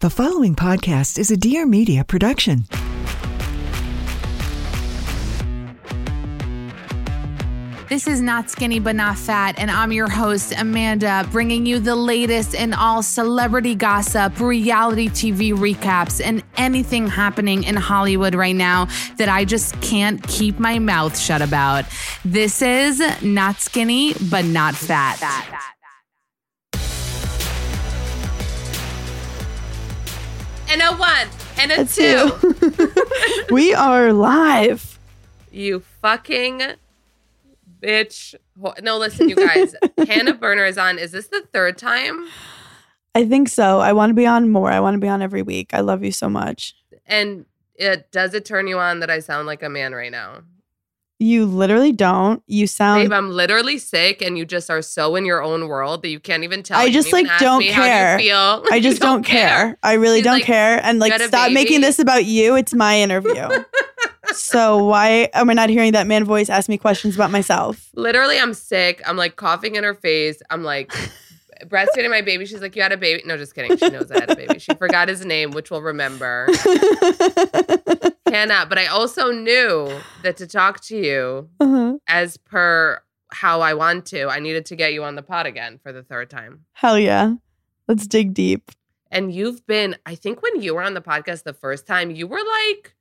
The following podcast is a Dear Media production. This is Not Skinny But Not Fat, and I'm your host, Amanda, bringing you the latest in all celebrity gossip, reality TV recaps, and anything happening in Hollywood right now that I just can't keep my mouth shut about. This is Not Skinny But Not Fat. And a one, and a, A two. two. we are live. You fucking bitch. No, listen, you guys. Hannah Berner is on. Is this the third time? I think so. I want to be on more. I want to be on every week. I love you so much. And it does it turn you on that I sound like a man right now? You literally don't. You sound. Babe, I'm literally sick, and you just are so in your own world that you can't even tell. I just like don't me, How do care. feel? I just don't, care. I really She's don't like, care. And like, "Got a stop making this about you. It's my interview. so why am I not hearing that man voice ask me questions about myself? Literally, I'm sick. I'm like coughing in her face. I'm like breastfeeding my baby. She's like, "You had a baby?" No, just kidding. She knows I had a baby. She forgot his name, which we'll remember. Hannah, but I also knew that to talk to you Uh-huh. as per how I want to, I needed to get you on the pod again for the third time. Hell yeah. Let's dig deep. And you've been, I think when you were on the podcast the first time, you were like,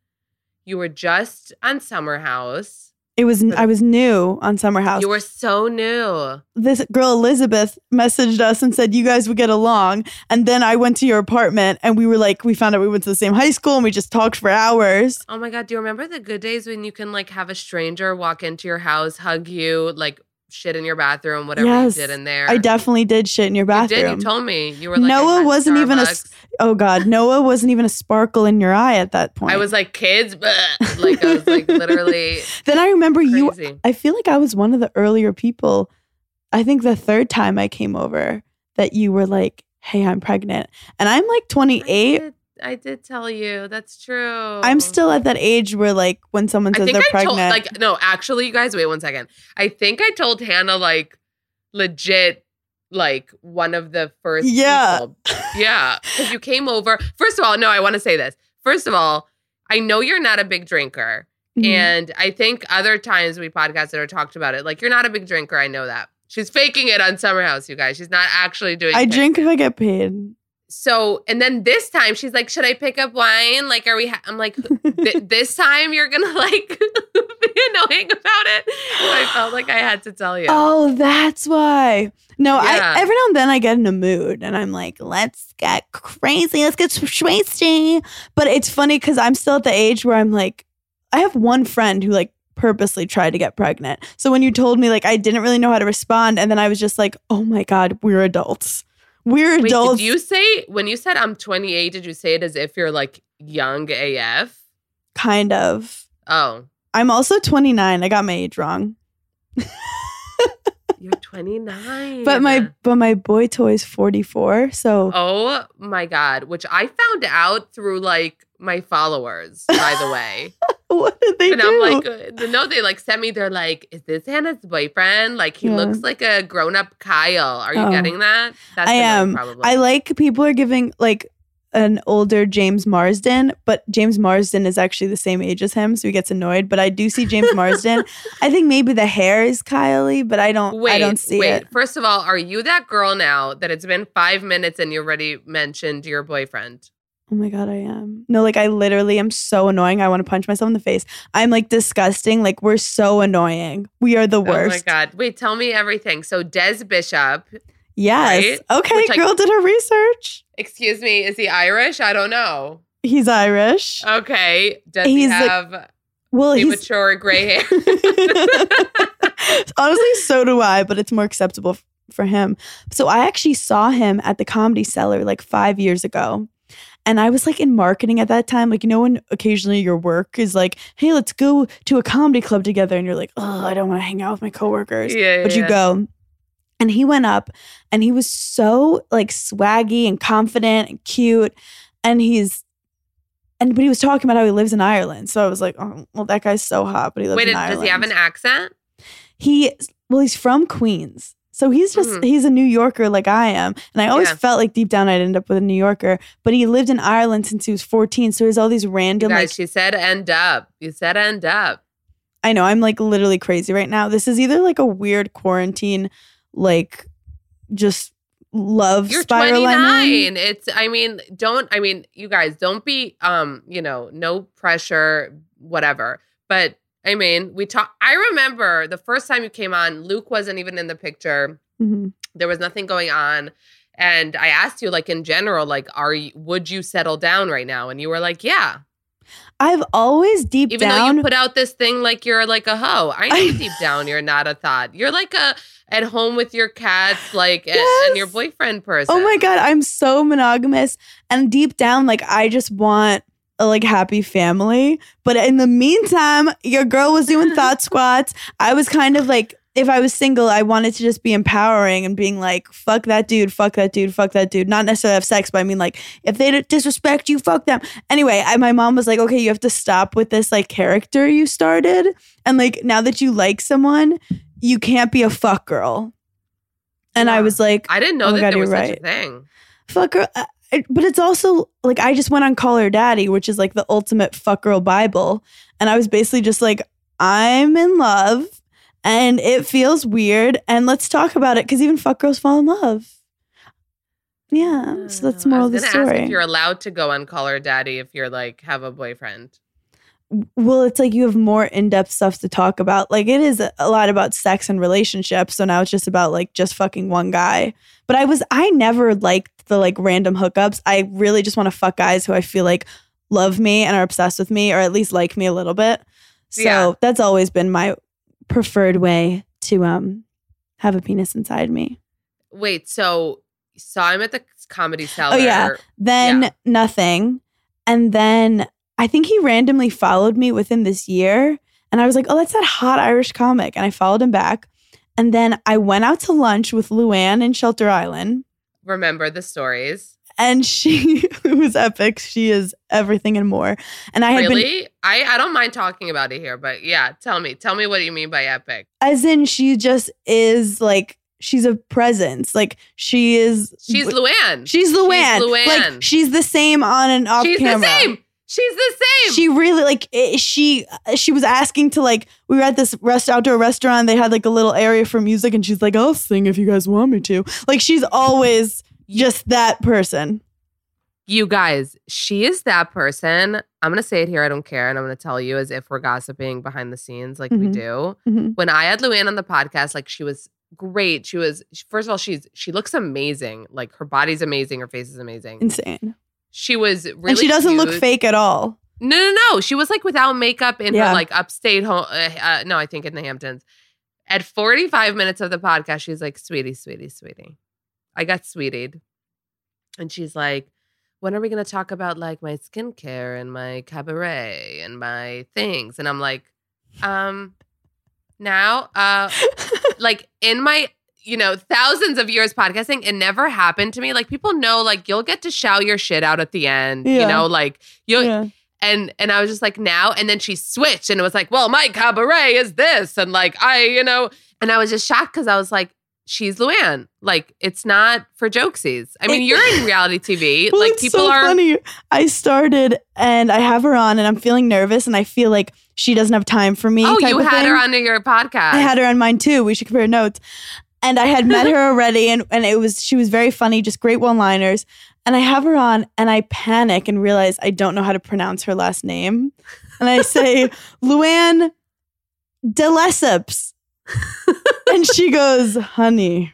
you were just on Summer House. It was I was new on Summer House. You were so new. this girl Elizabeth messaged us and said you guys would get along. And then I went to your apartment and we were like, we found out we went to the same high school and we just talked for hours. Oh my God. Do you remember the good days when you can like have a stranger walk into your house, hug you, like shit in your bathroom, whatever Yes. you did in there? I definitely did shit in your You bathroom. did. You told me. You were like, Noah wasn't even a oh god, Noah wasn't even a sparkle in your eye at that point. I was like, kids, but like I was like literally then I remember you. I feel like I was one of the earlier people. I think the third time I came over that you were like, "Hey, I'm pregnant." And I'm like 28. I did, tell you. That's true. I'm still at that age where like when someone I says think they're I pregnant, told like no, actually, you guys, wait one second. I think I told Hannah like legit like one of the first Yeah. people. Yeah. Because you came over. First of all, no, I want to say this. First of all, I know you're not a big drinker. Mhm. And I think other times we podcasted or talked about it, like you're not a big drinker. I know that. She's faking it on Summer House, you guys. She's not actually doing I drink if I get paid. So, and then this time she's like, should I pick up wine? Like, are we, ha-? I'm like, "Th- this time you're to like be annoying about it. So I felt like I had to tell you. Oh, that's why. No, Yeah. I every now and then I get in a mood and I'm like, let's get crazy, let's get swasty. But it's funny because I'm still at the age where I'm like, I have one friend who like purposely tried to get pregnant. So when you told me like I didn't really know how to respond, and then I was just like, oh my god, we're adults. We're Wait, adults. did you say, when you said I'm 28, did you say it as if you're like young AF? kind of. Oh, I'm also 29. I got my age wrong. You're 29. But my but my boy toy is 44. So Oh my God. Which I found out through like my followers, by the way. what did they and do? I'm like, uh, no, they like sent me. They're like, is this Hannah's boyfriend? Like, he Yeah. looks like a grown up Kyle. Are you Oh. getting that? That's I am. Probably. I like people are giving like an older James Marsden, but James Marsden is actually the same age as him, so he gets annoyed. But I do see James Marsden. I think maybe the hair is Kylie, but I don't. Wait, I don't see wait. it. First of all, are you that girl now that it's been five minutes and you already mentioned your boyfriend? Oh my god, I am. No, like I literally am so annoying. I want to punch myself in the face. I'm like disgusting. Like we're so annoying. We are the worst. Oh my god! Wait, tell me everything. So Des Bishop, Yes. Right? Okay, Which girl did her research. excuse me, is he Irish? I don't know. He's Irish. Okay, does He's he have well, he's premature gray hair? honestly so do I, but it's more acceptable f- for him. So I actually saw him at the Comedy Cellar like five years ago. And I was like in marketing at that time. Like, you know, when occasionally your work is like, hey, let's go to a comedy club together. And you're like, oh, I don't want to hang out with my coworkers. Yeah, yeah, but you yeah. go. And he went up and he was so like swaggy and confident and cute. And he's, and but he was talking about how he lives in Ireland. So I was like, oh, well, that guy's so hot, but he lives Wait, in does Ireland. he have an accent? He well, he's from Queens. So he's just Mhm. he's a New Yorker like I am. And I always Yeah. felt like deep down I'd end up with a New Yorker. But he lived in Ireland since he was 14. So he has all these You random guys, like she said end up. You said end up. I know, I'm like literally crazy right now. This is either like a weird quarantine, like just love You're spiral I'm 29. It's I mean, don't I mean, you guys don't be um, you know, no pressure, whatever. But I mean, we talk I remember the first time you came on, Luke wasn't even in the picture. Mhm. There was nothing going on. And I asked you, like in general, like, are you would you settle down right now? And you were like, Yeah. I've always deep Even down though you put out this thing like you're like a hoe. I know I- deep down you're not a thot. You're like a at home with your cats, like and- and, your boyfriend person. Oh my god, I'm so monogamous and deep down like I just want a like happy family. But in the meantime, your girl was doing thot squats. I was kind of like if I was single, I wanted to just be empowering and being like, fuck that dude, fuck that dude, fuck that dude. Not necessarily have sex, but I mean, like, if they disrespect you, fuck them. Anyway, I, my mom was like, okay, you have to stop with this like character you started. And like, now that you like someone, you can't be a fuck girl. And I was like, I didn't know Oh that God, there was such right. a thing. fuck girl. Uh, I- I- But it's also like I just went on Call Her Daddy, which is like the ultimate fuck girl Bible. And I was basically just like, I'm in love and it feels weird. And let's talk about it because even fuck girls fall in love. Yeah. So that's more I moral was of the story. if you're allowed to go on Call Her Daddy if you're like have a boyfriend. well, it's like you have more in depth stuff to talk about. Like it is a lot about sex and relationships. So now it's just about like just fucking one guy. But I was, I never liked the like random hookups. I really just want to fuck guys who I feel like love me and are obsessed with me or at least like me a little bit. So Yeah. that's always been my preferred way to um have a penis inside me. Wait, so saw him at the comedy cellar. Oh, yeah. Then Yeah. nothing. And then I think he randomly followed me within this year. And I was like, oh, that's that hot Irish comic. And I followed him back. And then I went out to lunch with Luann in Shelter Island. Remember the stories. And she was epic. She is everything and more. And I had been Really? I, I don't mind talking about it here, but yeah, tell me. Tell me what you mean by epic. as in she just is like she's a presence. Like she is She's Luann. She's Luann. Luann. Like she's the same on and off She's camera. the same. She's the same. she really like it, she uh, she was asking to like we were at this rest outdoor restaurant they had like a little area for music and she's like i'll sing if you guys want me to like she's always just that person you guys, she is that person. I'm going to say it here. I don't care. And I'm going to tell you as if we're gossiping behind the scenes like we Mhm. do. Mhm. When I had Luann on the podcast, like she was great. She was, first of all, she's, she looks amazing. Like her body's amazing. Her face is amazing. insane She was really, and she doesn't look fake at all No, no, no. She was like without makeup in Yeah. her like upstate home. Uh, uh, no, I think in the Hamptons. At 45 minutes of the podcast, she's like, sweetie, sweetie, sweetie. I got sweetied. And she's like, when are we going to talk about like my skincare and my cabaret and my things? And I'm like, um, now, uh, like in my, you know, thousands of years podcasting, it never happened to me. Like people know, like you'll get to shout your shit out at the end, you know, like you'll, yeah. and and I was just like now and then she switched and it was like well my cabaret is this and like I you know and I was just shocked because I was like she's Luann. Like it's not for jokesies. I mean, you're in reality TV. Well, like people so are. funny. I started and I have her on, and I'm feeling nervous, and I feel like she doesn't have time for me. Oh, you had her on your podcast. I had her on mine too. We should compare notes. And I had met her already, and, and it was she was very funny, just great one liners. And I have her on, and I panic and realize I don't know how to pronounce her last name. And I say, Luann de Lesseps. And she goes, honey,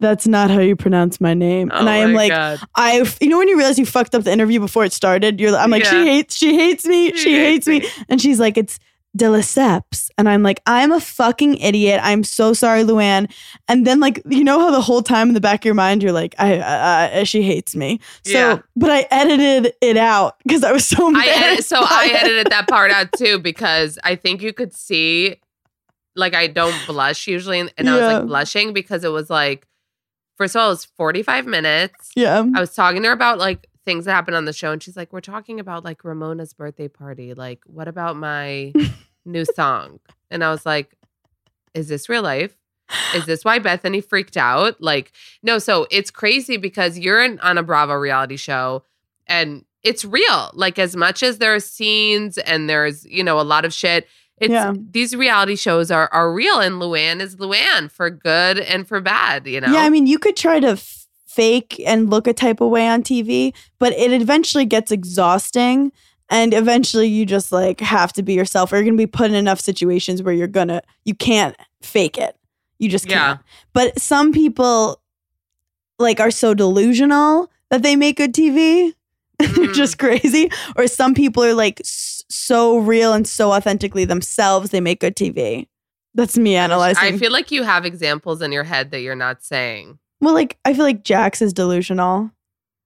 that's not how you pronounce my name. Oh and I oh am like, God. I, you know, when you realize you fucked up the interview before it started, you're, I'm like, Yeah. she hates, she hates me, she, hates me. And she's like, it's de Lesseps. And I'm like, I'm a fucking idiot. I'm so sorry, Luann. And then, like, you know how the whole time in the back of your mind, you're like, I, I, I she hates me. So, Yeah. but I edited it out because I was so I so I edited that part out too because I think you could see, like, I don't blush usually, and I was like blushing because it was like, first of all, it was forty five minutes. Yeah. I was talking to her about like things that happened on the show, and she's like, "We're talking about like Ramona's birthday party. Like, what about my new song?" And I was like, "Is this real life? Is this why Bethany freaked out? Like, no. So it's crazy because you're in, on a Bravo reality show, and it's real. Like, as much as there are scenes and there's you know a lot of shit." It's Yeah. these reality shows are are real, and Luann is Luann for good and for bad. You know, Yeah, I mean, you could try to fake and look a type of way on TV, but it eventually gets exhausting. And eventually you just like have to be yourself or you're going to be put in enough situations where you're going to, you can't fake it. You just Yeah. can't. But some people like are so delusional that they make good TV. They're Mhm. just crazy. Or some people are like so real and so authentically themselves, they make good TV. That's me analyzing. I feel like you have examples in your head that you're not saying. well, like, I feel like Jax is delusional.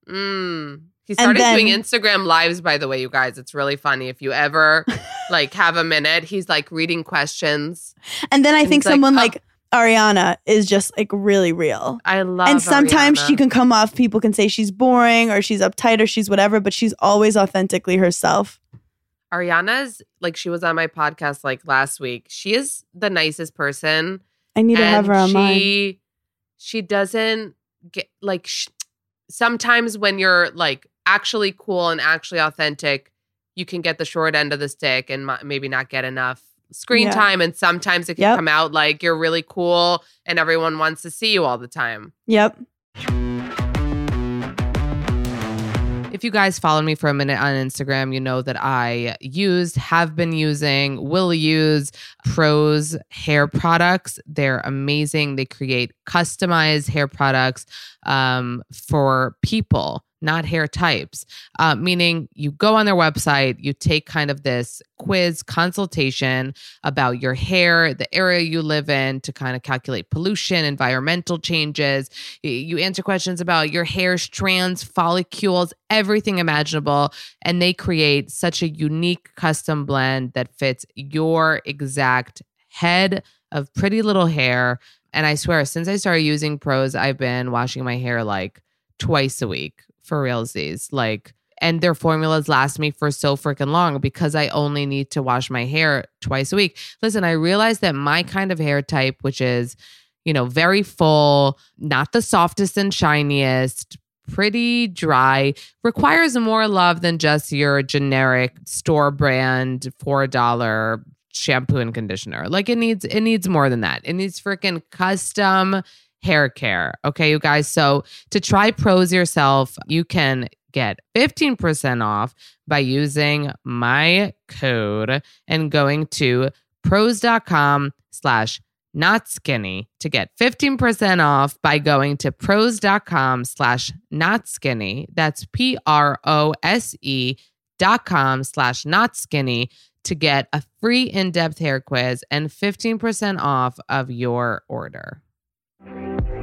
Mm. He started doing Instagram lives, by the way, you guys. It's really funny. If you ever like have a minute, he's like reading questions. And then I And think it's like, someone oh. like Ariana is just like really real. I love and sometimes Ariana. she can come off, people can say she's boring or she's uptight or she's whatever, but she's always authentically herself. Ariana's like she was on my podcast like last week. She is the nicest person. I need to have her on mine. she she doesn't get like sh- sometimes when you're like actually cool and actually authentic you can get the short end of the stick and mi- maybe not get enough screen Yeah. time and sometimes it can Yep. come out like you're really cool and everyone wants to see you all the time Yep. If you guys followed me for a minute on Instagram, you know that I used, have been using, will use Prose hair products. They're amazing. They create customized hair products um, for people, not hair types. Uh, meaning, you go on their website, you take kind of this quiz consultation about your hair, the area you live in to kind of calculate pollution, environmental changes. You answer questions about your hair strands, follicles, everything imaginable. And they create such a unique custom blend that fits your exact head of pretty little hair. And I swear, since I started using Prose, I've been washing my hair like twice a week for realsies. Like, and their formulas last me for so freaking long because I only need to wash my hair twice a week. Listen, I realized that my kind of hair type, which is, you know, very full, not the softest and shiniest, pretty dry, requires more love than just your generic store brand $4 shampoo and conditioner. Like it needs it needs more than that. It needs freaking custom hair care. Okay, you guys. So to try Prose yourself, you can get 15% off by using my code and going to prose.com slash not skinny to get 15% off by going to prose.com slash not skinny. That's P R O S E dot com slash not skinny to get a free in-depth hair quiz and 15% off of your order.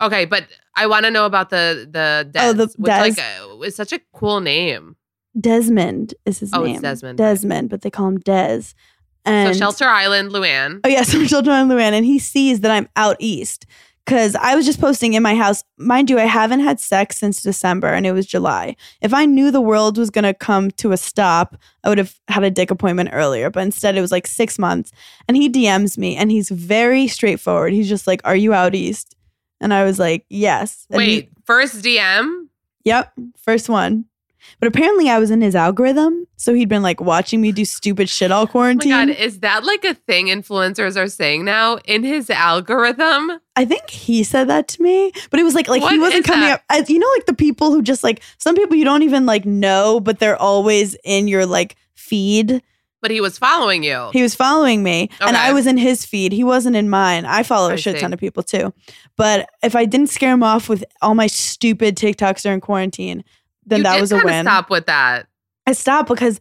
Okay, but I want to know about the the Des, Oh, the which like Des. uh, is such a cool name. Desmond is his Oh, it's name. Desmond. Desmond, but they call him Des. And so Shelter Island, Luann. Oh yes, I'm Shelter Island Luann, and he sees that I'm out east because I was just posting in my house. Mind you, I haven't had sex since December, and it was July. If I knew the world was gonna come to a stop, I would have had a dick appointment earlier. But instead, it was like six months, and he DMs me, and he's very straightforward. He's just like, "Are you out east?" And I was like, "Yes." And he- Wait, first DM. Yep, first one. But apparently, I was in his algorithm, so he'd been like watching me do stupid shit all Oh my quarantine. god, is that like a thing influencers are saying now in his algorithm? I think he said that to me, but it was like like he wasn't coming that? up. As, you know, like the people who just like some people you don't even like know, but they're always in your like feed. But he was following you. He was following me, and I was in his feed. He wasn't in mine. I follow a I shit see. ton of people too, but if I didn't scare him off with all my stupid TikToks during quarantine, then you that was a win. Stop with that. I stopped because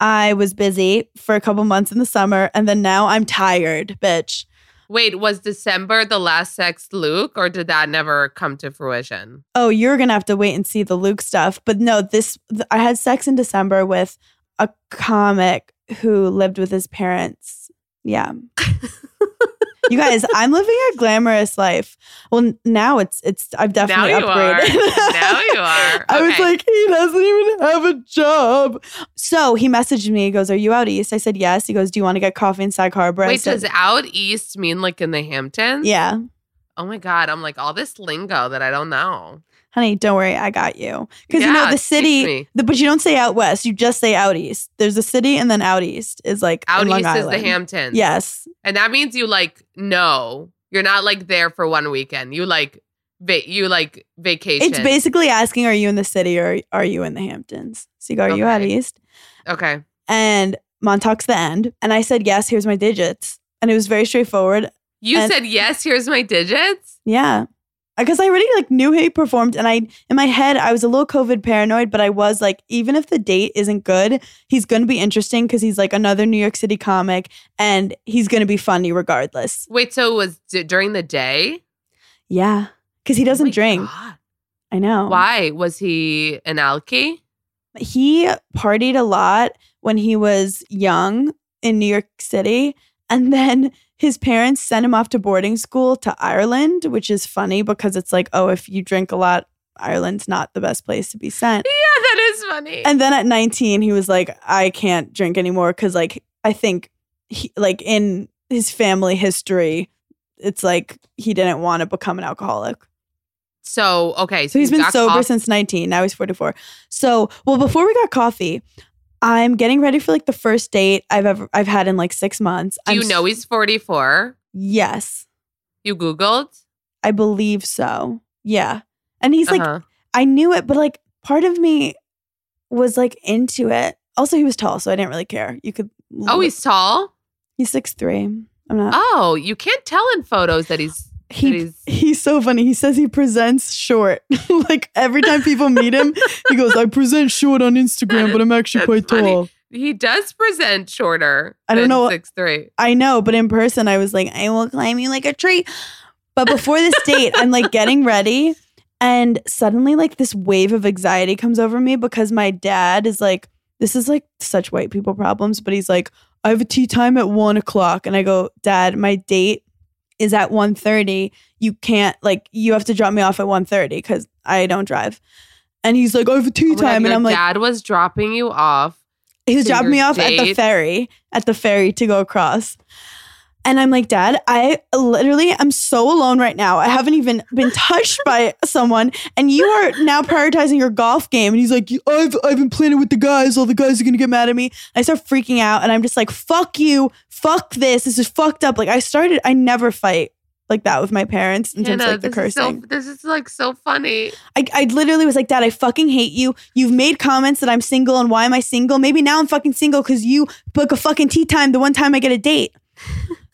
I was busy for a couple months in the summer, and then now I'm tired, bitch. Wait, was December the last sex Luke, or did that never come to fruition? oh, you're gonna have to wait and see the Luke stuff. But no, this th- I had sex in December with a comic who lived with his parents. Yeah. you guys, I'm living a glamorous life. Well, now it's it's I've definitely now you are. upgraded. now you are. I was like, he doesn't even have a job. So he messaged me. He goes, "Are you out east?" I said, "Yes." He goes, "Do you want to get coffee in Sag Harbor?" Wait, said, does out east mean like in the Hamptons? "Yeah." Oh my god, I'm like all this lingo that I don't know. Honey, don't worry, I got you. Because you know the city, the, but you don't say out west. You just say out east. There's a city, and then out east is like Out east is the Island. Hamptons. Yes, and that means you like no, you're not like there for one weekend. You like va- you like vacation. it's basically asking, "Are you in the city or are you in the Hamptons?" So you go, "Are you out east?" okay. And Montauk's the end, and I said, "Yes." Here's my digits, and it was very straightforward. You And- said yes. Here's my digits. Yeah. Because I already like knew he performed and I in my head I was a little COVID paranoid, but I was like, even if the date isn't good, he's gonna be interesting because he's like another New York City comic and he's gonna be funny regardless. Wait, so it was d- during the day? Yeah. Cause he oh doesn't Oh drink. God. I know. Why was he an alky? He partied a lot when he was young in New York City. And then his parents sent him off to boarding school to Ireland, which is funny because it's like, oh, if you drink a lot, Ireland's not the best place to be sent. Yeah, that is funny. And then at 19, he was like, I can't drink anymore because, like, I think, he, like, in his family history, it's like he didn't want to become an alcoholic. so okay, So he's been sober since 19. Now he's 44. So, well, before we got coffee, I'm getting ready for like the first date I've ever I've had in like six months. Do I'm you know he's 44? Yes, You googled? I believe so. Yeah, and he's like, Uh-huh. I knew it, but like part of me was like into it. Also, he was tall, so I didn't really care. You could. Oh, he's tall. he's six three. I'm not. Oh, you can't tell in photos that he's he he's so funny. He says he presents short. like every time people meet him, he goes, "I present short on Instagram, but I'm actually quite funny. tall." he does present shorter. I don't than know- six three. I know, but in person, I was like, "I will climb you like a tree." But before this date, I'm like getting ready, and suddenly, like this wave of anxiety comes over me because my dad is like, "This is like such white people problems," but he's like, "I have a tee time at one o'clock," and I go, "Dad, my date." Is at 1.30 you can't like you have to drop me off at 1.30 because i don't drive and he's like i have a tee Oh my God, time and i'm like dad was dropping you off. he was dropping me off at the ferry at the ferry to go across and i'm like dad i literally am so alone right now i haven't even been touched by someone and you are now prioritizing your golf game and he's like i've, I've been planning with the guys all the guys are gonna get mad at me i start freaking out and i'm just like fuck you fuck this this is fucked up like i started i never fight like that with my parents in terms of like the this is so cursing. this is like so funny. I, I literally was like, Dad, I fucking hate you. You've made comments that I'm single and why am I single? Maybe now I'm fucking single because you book a fucking tee time the one time I get a date.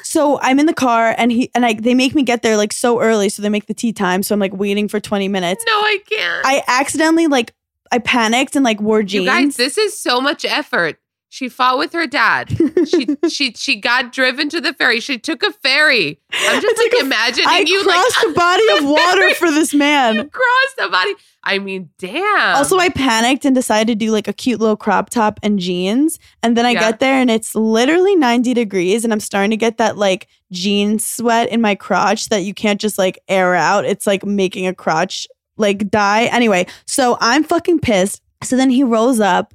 So I'm in the car and he and I they make me get there like so early. So they make the tee time. So I'm like waiting for 20 minutes. No, I can't. I accidentally like I panicked and like wore jeans. you guys, this is so much effort. She fought with her dad. She she she got driven to the ferry. She took a ferry. I'm just like, like a- imagining I you crossed like a body of water for this you man. crossed the body. I mean, damn. Also, I panicked and decided to do like a cute little crop top and jeans. And then I Yeah. get there and it's literally 90 degrees and I'm starting to get that like jean sweat in my crotch that you can't just like air out. It's like making a crotch like die. Anyway, so I'm fucking pissed. So then he rolls up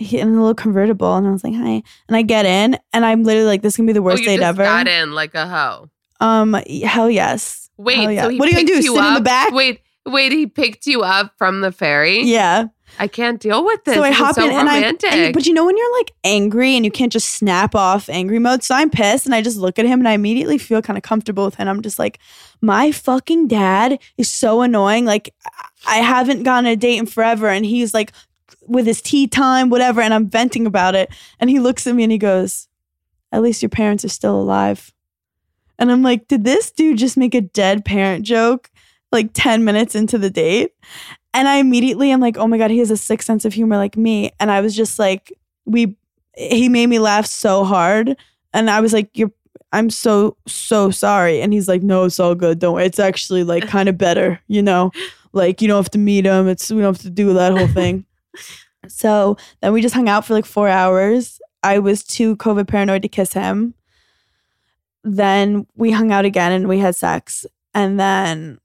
he, in a little convertible and I was like, hi. And I get in and I'm literally like, this can be the oh, worst you date just ever. got in like a hoe. Um, hell yes. Wait, Hell yeah. so he what are you gonna do? You Sit up? in the back? Wait, wait, he picked you up from the ferry. Yeah. I can't deal with this. So I This hop so in and I'm, romantic. and- but you know when you're like angry and you can't just snap off angry mode. So I'm pissed and I just look at him and I immediately feel kind of comfortable with him. I'm just like, my fucking dad is so annoying. Like I haven't gone on a date in forever, and he's like with his tee time, whatever, and I'm venting about it. And he looks at me and he goes, "At least your parents are still alive." And I'm like, did this dude just make a dead parent joke like 10 minutes into the date? And I immediately am like, oh my God, he has a sick sense of humor like me. And I was just like, we, he made me laugh so hard. And I was like, you're, I'm so, so sorry. And he's like, no, it's all good. Don't worry. It's actually like kind of better, you know? Like, you don't have to meet him. It's, we don't have to do that whole thing. So then we just hung out for like four hours. I was too COVID paranoid to kiss him. Then we hung out again and we had sex. And then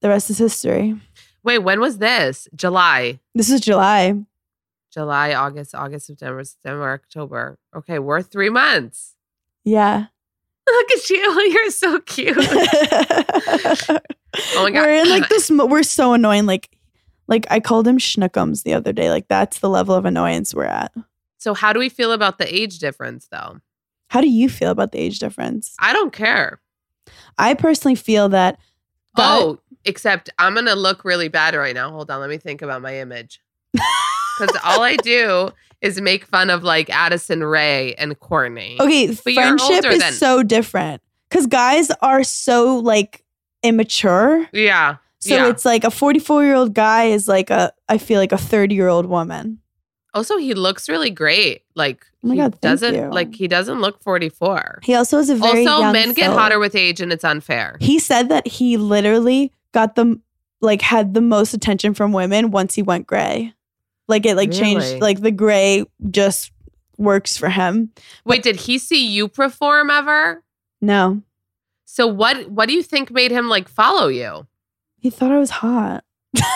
the rest is history. Wait, when was this? July. This is July. July, August, August, September, September, October. Okay, we're three months. Yeah. Look at you. You're so cute. oh my God. We're in like this. We're so annoying. Like, like I called him schnookums the other day. Like that's the level of annoyance we're at. So, how do we feel about the age difference, though? How do you feel about the age difference? I don't care. I personally feel that. Oh, except I'm going to look really bad right now. Hold on. Let me think about my image. Because all I do is make fun of like Addison Rae and Courtney. okay, But friendship is than- so different because guys are so like immature. Yeah. So yeah. it's like a 44 year old guy is like a, I feel like a 30 year old woman. Also, he looks really great. Like, Oh my he God, doesn't you. like he doesn't look 44. He also has a very Also, men get hotter with age, and it's unfair. He said that he literally got the like had the most attention from women once he went gray. Like it like Really? changed like the gray just works for him. Wait, did he see you perform ever? No. So what? What do you think made him like follow you? He thought I was hot.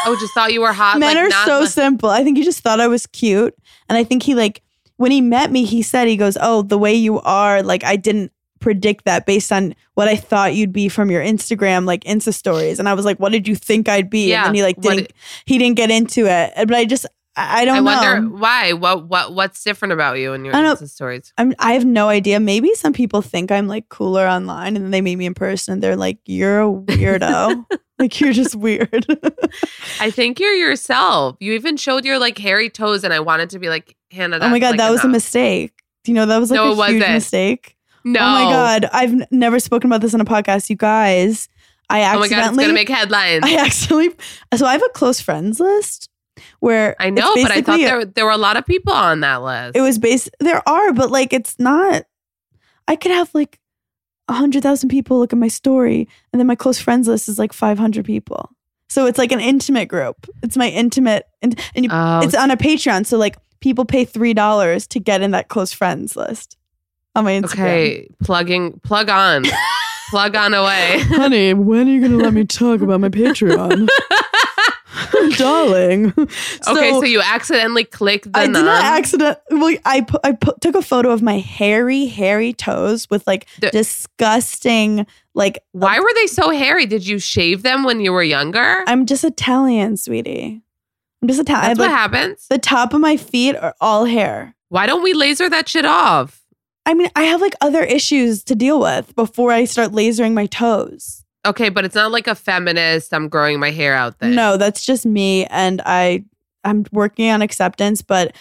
Oh, just thought you were hot. Men like, are not so simple. I think he just thought I was cute. And I think he like when he met me, he said he goes, "Oh, the way you are, like I didn't predict that based on what I thought you'd be from your Instagram like Insta stories." And I was like, "What did you think I'd be?" Yeah, And then he like didn't he didn't get into it. But I just I don't I know. wonder why. What? What? What's different about you and your Insta stories? I'm, I have no idea. Maybe some people think I'm like cooler online and then they meet me in person and they're like, you're a weirdo. like, you're just weird. I think you're yourself. You even showed your like hairy toes, and I wanted to be like Hannah. oh my God, like, that was a mistake. Do you know that was like No, a it huge wasn't. mistake? No. Oh my God. I've n- never spoken about this on a podcast. You guys, I Oh my god, it's accidentally, gonna make headlines. I actually, so I have a close friends list where I know, but I thought there there were a lot of people on that list. it was based, there are, but like it's not, I could have like a hundred thousand people look at my story and then my close friends list is like 500 people. So it's like an intimate group. It's my intimate, and, and you, Oh, it's on a Patreon. So like people pay $3 to get in that close friends list on my Instagram. okay. Plugging, plug on, plug on away. Honey, when are you going to let me talk about my Patreon? Darling. okay, so you accidentally clicked the I did nun. not accident. Well, I put, I put, took a photo of my hairy, hairy toes with like The- disgusting, like Why were they so hairy? Did you shave them when you were younger? I'm just Italian, sweetie. I'm just Italian. That's have, what like, happens. the top of my feet are all hair. Why don't we laser that shit off? I mean, I have like other issues to deal with before I start lasering my toes. Okay, but it's not like a feminist. I'm growing my hair out thing. No, that's just me, and I I'm working on acceptance, but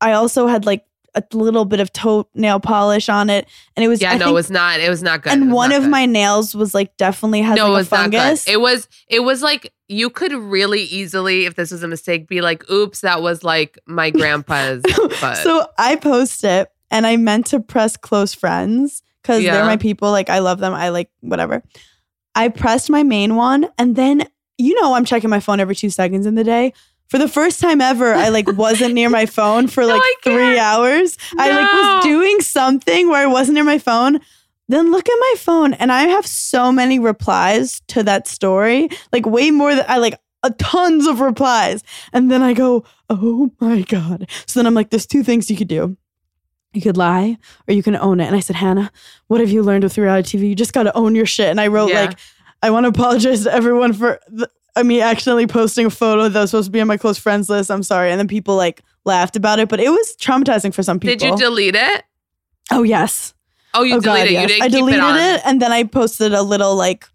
I also had like a little bit of toenail polish on it, and it was Yeah, I no, think- it was not. It was not good. And one of good. my nails was like definitely has no, it was a fungus. It was. It was like you could really easily, if this was a mistake, be like, oops, that was like my grandpa's butt. so I post it and I meant to press close friends because Yeah. they're my people. Like I love them. I like whatever. I pressed my main one and then you know I'm checking my phone every two seconds in the day. For the first time ever, I like wasn't near my phone for like three can't. hours. I like was doing something where I wasn't near my phone. Then look at my phone and I have so many replies to that story. Like way more than I like a tons of replies. And then I go, oh my God. So then I'm like, there's two things you could do. You could lie or you can own it. And I said, Hannah, what have you learned with reality TV? You just got to own your shit. And I wrote, Yeah. like, I want to apologize to everyone for the, I mean, accidentally posting a photo that was supposed to be on my close friends list. I'm sorry. And then people like laughed about it, but it was traumatizing for some people. Did you delete it? oh, yes. Oh, you oh, deleted God, it. yes. You didn't I keep deleted it on. it and then I posted a little like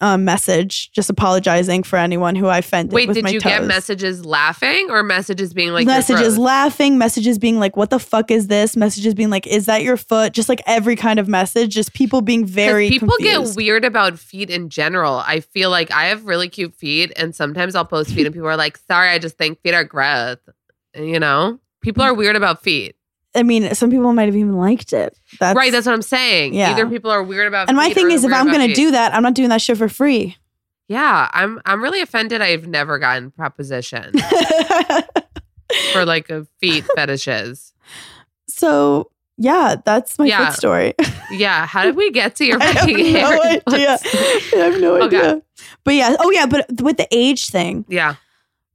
um, message just apologizing for anyone who I offended. Wait, with did my you get messages laughing or messages being like messages laughing, messages being like, "What the fuck is this?" Messages being like, "Is that your foot?" Just like every kind of message. Just people being very people get weird about feet in general. I feel like I have really cute feet, and sometimes I'll post feet, and people are like, "Sorry, I just think feet are gross." You know, people are weird about feet. I mean, some people might have even liked it. That's right, that's what I'm saying. yeah. Either people are weird about. It. And my thing is, if I'm gonna do that, I'm not doing that shit for free. yeah, I'm I'm really offended. I've never gotten proposition for like a feet fetishes. so yeah, that's my Yeah. foot story. Yeah, how did we get to your I have no hair? idea. I have no Okay. idea. But yeah, oh yeah, but with the age thing, Yeah,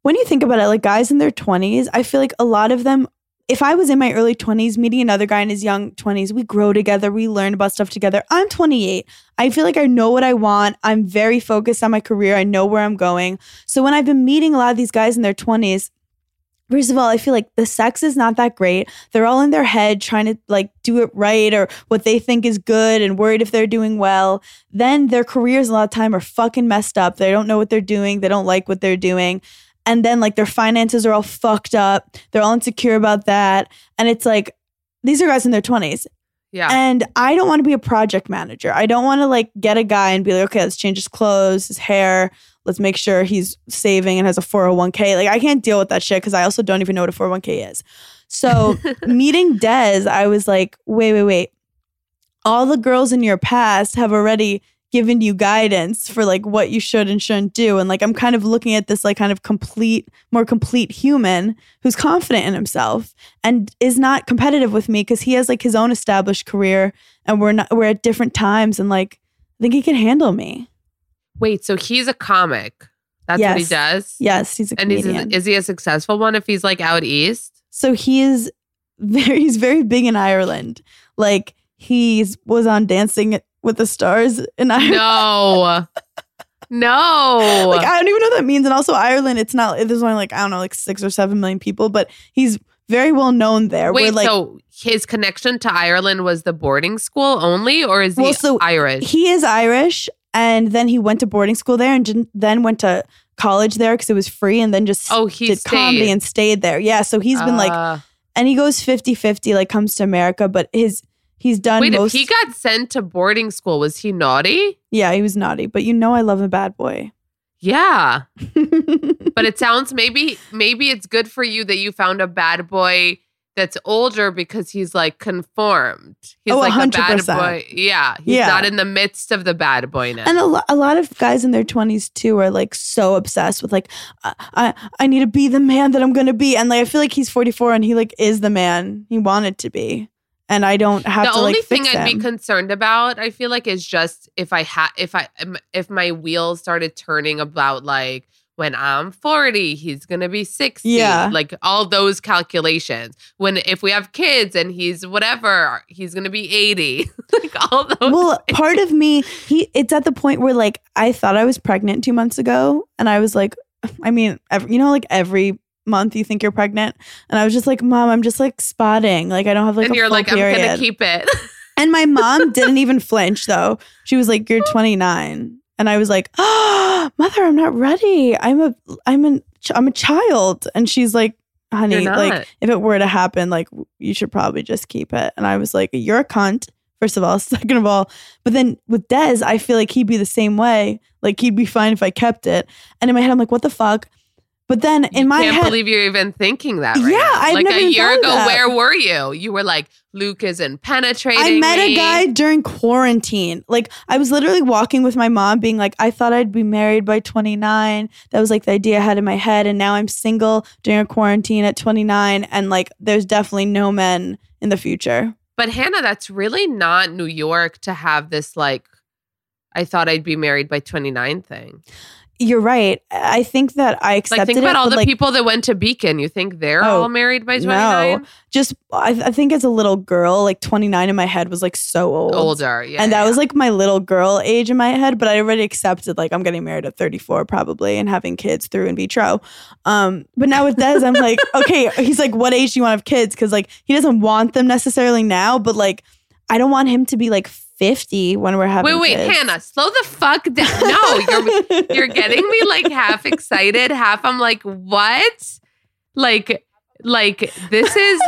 when you think about it, like guys in their 20s, I feel like a lot of them, if I was in my early 20s, meeting another guy in his young 20s, we grow together, we learn about stuff together. I'm 28. I feel like I know what I want. I'm very focused on my career. I know where I'm going. So when I've been meeting a lot of these guys in their 20s, First of all, I feel like the sex is not that great. They're all in their head trying to like do it right or what they think is good and worried if they're doing well. Then their careers a lot of time are fucking messed up. They don't know what they're doing. They don't like what they're doing. And then like their finances are all fucked up. They're all insecure about that. And it's like these are guys in their 20s. yeah. And I don't want to be a project manager. I don't want to like get a guy and be like, okay, let's change his clothes, his hair. Let's make sure he's saving and has a 401k. Like, I can't deal with that shit because I also don't even know what a 401k is. So, meeting Des, I was like, wait, wait, wait. All the girls in your past have already given you guidance for like what you should and shouldn't do. And like, I'm kind of looking at this like kind of complete, more complete human who's confident in himself and is not competitive with me because he has like his own established career and we're not, we're at different times and like, I think he can handle me. Wait, so he's a comic. That's what he does. Yes, he's a And he's comedian. is he a successful one if he's like out east? so he is very he's very big in Ireland. Like he was on Dancing with the Stars in Ireland. No. no. Like I don't even know what that means. And also Ireland, it's not there's only like I don't know like six or seven million people, but he's very well known there. Wait, Where, like so his connection to Ireland was the boarding school only, or is he Well, so Irish? he is Irish, and then he went to boarding school there, and didn't- then went to college there because it was free, and then just oh, he did comedy stayed. and stayed there. Yeah, so he's been like, Uh, and he goes 50-50, like comes to America, but his he's done wait, most. if he got sent to boarding school, was he naughty? yeah, he was naughty, but you know I love a bad boy. Yeah, but it sounds maybe maybe it's good for you that you found a bad boy that's older because he's like conformed. He's Oh, like a bad 100%. boy. Yeah, he's Yeah. not in the midst of the bad boyness. And a, lo- a lot of guys in their 20s too are like so obsessed with like I, I I need to be the man that I'm going to be and like I feel like he's 44 and he like is the man he wanted to be and I don't have the to only like thing I'd him. be concerned about, I feel like, is just if I had if I if my wheels started turning about like when I'm 40, he's gonna be 60. Yeah. Like all those calculations. When if we have kids and he's whatever, he's gonna be 80. like all those. well, things. part of me, he it's at the point where like I thought I was pregnant two months ago, and I was like, I mean, every, you know, like every month you think you're pregnant, and I was just like, Mom, I'm just like spotting, like I don't have like and a you're full like, period. I'm gonna keep it. and my mom didn't even flinch though. She was like, "You're 29," and I was like, "Oh, mother, I'm not ready. I'm a, I'm an, I'm a child," and she's like. Honey, like if it were to happen, like you should probably just keep it. And I was like, "You're a cunt First of all, second of all, but then with Des, I feel like he'd be the same way. Like he'd be fine if I kept it. And in my head, I'm like, what the fuck? But then in you my can't head, believe you're even thinking that. Right Yeah. I've like never a year ago. that. Where were you? You were like, Luke isn't penetrating. I met me. a guy during quarantine. Like I was literally walking with my mom, being like, I thought I'd be married by 29. That was like the idea I had in my head, and now I'm single during a quarantine at 29, and like there's definitely no men in the future. But Hannah, that's really not New York to have this like. I thought I'd be married by 29 thing. You're right. I think that I accepted Like, think it, about all the like, people that went to Beacon. You think they're Oh, all married by 29? no. Just I, I think as a little girl, like 29 in my head was like so old. Older, yeah. and that yeah. was like my little girl age in my head, but I already accepted like I'm getting married at 34 probably and having kids through in vitro. Um, but now with Des, I'm like, okay, he's like, what age do you want to have kids? Because like he doesn't want them necessarily now, but like I don't want him to be like 50 when we're having. Wait, wait, kids. Hannah, slow the fuck down. No, you're you're getting me like half excited, half I'm like, what? Like, like this is.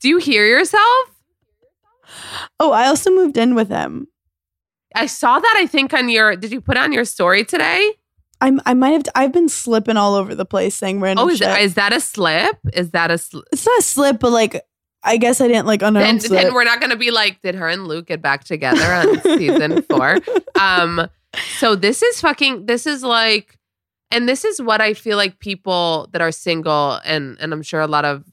Do you hear yourself? Oh, I also moved in with him. I saw that. I think on your. Did you put on your story today? I'm, I might have. I've been slipping all over the place saying random Oh, is, shit. is that a slip? Is that a slip? it's not a slip, but like I guess I didn't like announce then it. we're not going to be like, did her and Luke get back together on season four? Um, so this is fucking. This is like, and this is what I feel like people that are single and and I'm sure a lot of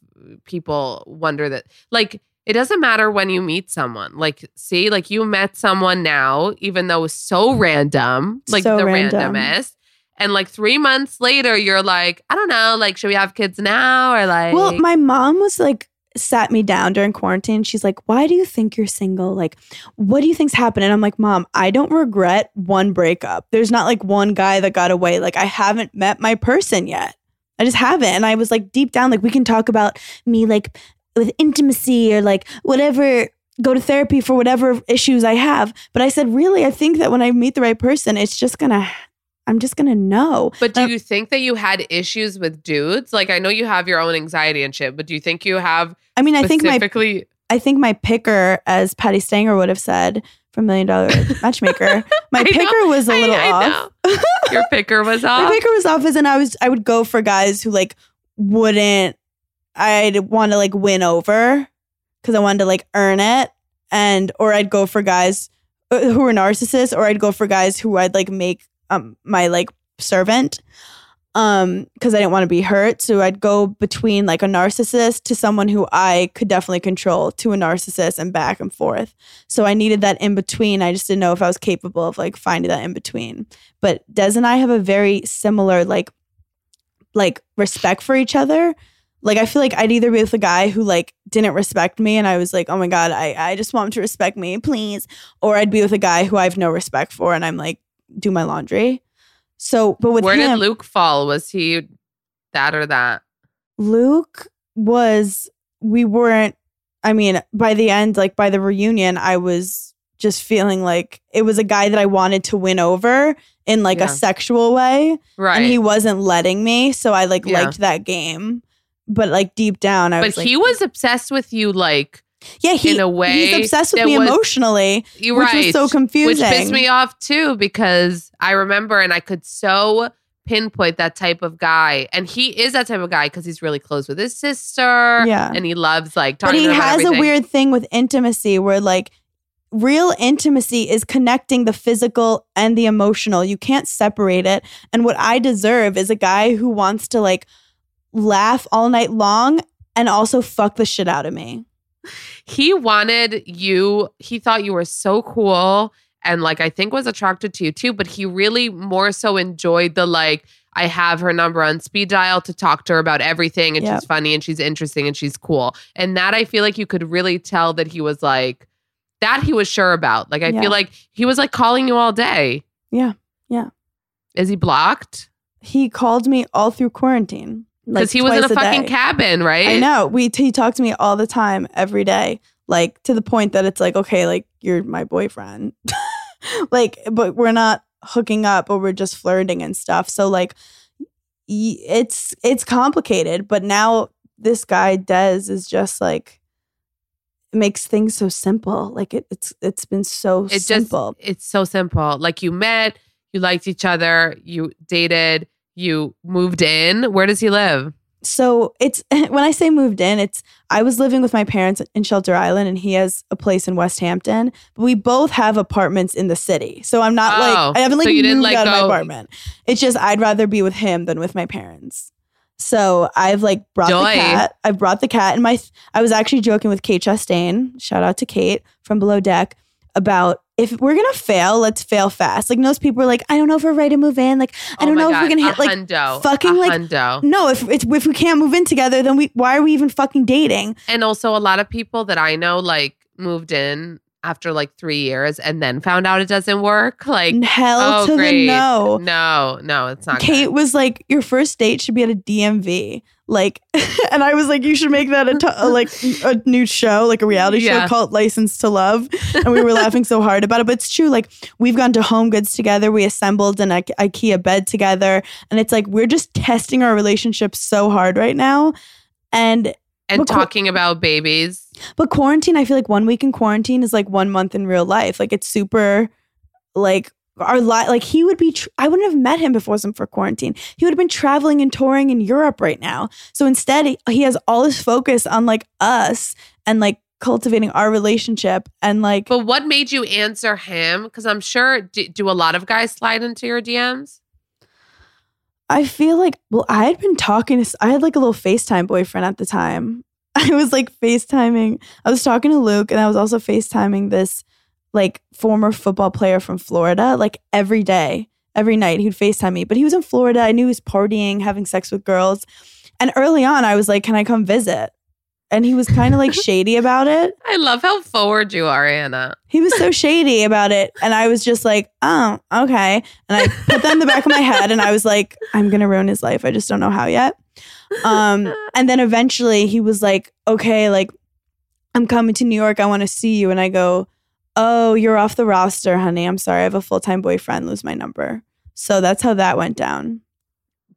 people wonder that like it doesn't matter when you meet someone. Like, see, like you met someone now, even though it's so random, like So the random. randomest. And like three months later, you're like, I don't know, like, should we have kids now? Or like, Well, my mom was like sat me down during quarantine. She's like, "Why do you think you're single? Like, what do you think's happening?" I'm like, "Mom, I don't regret one breakup. There's not like one guy that got away. Like, I haven't met my person yet. I just haven't." And I was like, deep down, like, we can talk about me like with intimacy or like whatever. Go to therapy for whatever issues I have. But I said, really, I think that when I meet the right person, it's just gonna. I'm just gonna know. But do Um, you think that you had issues with dudes? Like I know you have your own anxiety and shit, but do you think you have I mean, I think my specifically I think my picker, as Patti Stanger would have said from Million Dollar Matchmaker, my I know. picker was a little I off. know. your picker was my off? picker was off, as in I was I would go for guys who like wouldn't. I'd want to like win over because I wanted to like earn it, and or I'd go for guys uh, who were narcissists, or I'd go for guys who I'd like make um my like servant um because I didn't want to be hurt. So I'd go between like a narcissist to someone who I could definitely control to a narcissist and back and forth. So I needed that in between. I just didn't know if I was capable of like finding that in between. But Des and I have a very similar like like respect for each other. Like I feel like I'd either be with a guy who like didn't respect me and I was like, oh my God, I, I just want him to respect me, please. Or I'd be with a guy who I have no respect for and I'm like, do my laundry. So but with Where him, did Luke fall? Was he that or that? Luke was we weren't I mean, by the end, like by the reunion, I was just feeling like it was a guy that I wanted to win over in like Yeah. a sexual way. Right. And he wasn't letting me. So I like Yeah. liked that game. But like deep down, I but was like, he was obsessed with you, like yeah, he, in a way he's obsessed with me was- emotionally, you which right, was so confusing. which pissed me off too because I remember and I could so pinpoint that type of guy, and he is that type of guy because he's really close with his sister, Yeah. and he loves like Talking but he has a weird thing with intimacy where like real intimacy is connecting the physical and the emotional. You can't separate it. And what i deserve is a guy who wants to like laugh all night long and also fuck the shit out of me he wanted you he thought you were so cool and like i think was attracted to you too but he really more so enjoyed the like i have her number on speed dial to talk to her about everything and Yep. she's funny and she's interesting and she's cool and that i feel like you could really tell that he was like that he was sure about like i Yeah. feel like he was like calling you all day Yeah. Yeah. is he blocked he called me all through quarantine like because he was in a twice fucking day. cabin right I know. We he talked to me all the time, every day, like to the point that it's like, okay, like you're my boyfriend, like, but we're not hooking up or we're just flirting and stuff. So like, it's it's complicated. But now this guy Des is just like, makes things so simple. Like it, it's it's been so It simple. just it's so simple. Like you met, you liked each other, you dated, you moved in. Where does he live? so it's when I say moved in, it's I was living with my parents in Shelter Island and he has a place in Westhampton. But we both have apartments in the city. So I'm not Oh, like I haven't like so moved like, out of my apartment. It's just I'd rather be with him than with my parents. So I've like brought Joy. the cat. I brought the cat and my I was actually joking with Kate Chastain, shout out to Kate from Below Deck, about if we're gonna fail, let's fail fast. Like most people are like, I don't know if we're ready to move in. Like I Oh don't know if we're gonna hit like hundo, fucking, like, hundo. no, if it's if we can't move in together, then we why are we even fucking dating? And also, a lot of people that I know like moved in after like three years and then found out it doesn't work. Like, Hell oh, to great. the no. no, no, it's not. Kate good. was like, your first date should be at a DMV. Like, and I was like, you should make that a t- a, like a new show, like a reality Yeah. show called License to Love. And we were laughing so hard about it. But it's true. Like, we've gone to HomeGoods together. We assembled an I- IKEA bed together. And it's like, we're just testing our relationship so hard right now. And and talking about babies. But quarantine, I feel like one week in quarantine is like one month in real life. Like it's super, like our li- like he would be. Tr- I wouldn't have met him if it wasn't for quarantine. He would have been traveling and touring in Europe right now. So instead, he, he has all his focus on like us and like cultivating our relationship and like. But what made you answer him? Because I'm sure, do, do a lot of guys slide into your DMs? I feel like well, I had been talking to. I had like a little FaceTime boyfriend at the time. I was like FaceTiming. I was talking to Luke, and I was also FaceTiming this like former football player from Florida. Like every day, every night, he'd FaceTime me. But he was in Florida. I knew he was partying, having sex with girls. And early on, I was like, "Can I come visit?" And he was kind of like shady about it. I love how forward you are, Hannah. He was so shady about it. And I was just like, oh, okay. And I put that in the back of my head and I was like, I'm going to ruin his life. I just don't know how yet. Um, and then eventually he was like, okay, like, I'm coming to New York. I want to see you. And I go, oh, you're off the roster, honey. I'm sorry. I have a full time boyfriend. Lose my number. So that's how that went down.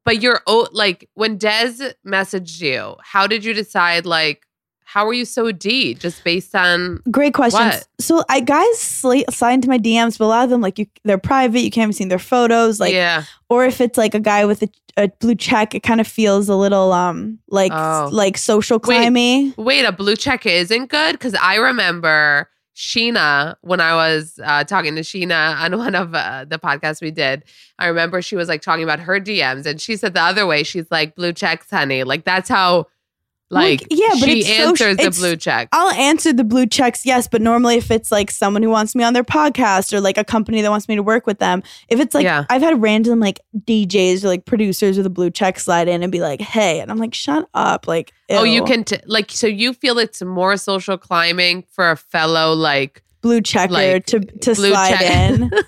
But you're oh, like when Des messaged you, how did you decide? Like, how are you so D? Just based on Great questions. What? So I guys slide into my DMs, but a lot of them like you, they're private. You can't even see their photos. Like, yeah, or if it's like a guy with a, a blue check, it kind of feels a little um like Oh. like social Wait. Wait, a blue check isn't good? Because I remember Sheena when I was uh, talking to Sheena on one of uh, the podcasts we did. I remember she was like talking about her DMs, and she said the other way. She's like blue checks, honey. Like that's how, like, yeah, but she it's so- answers the blue check. I'll answer the blue checks, yes, but normally if it's like someone who wants me on their podcast or like a company that wants me to work with them, if it's like Yeah. I've had random like DJs or like producers with a blue check slide in and be like, "Hey," and I'm like, "Shut up!" Like, Oh, you can t- like so you feel it's more social climbing for a fellow like blue checker like, to to blue slide check. in. but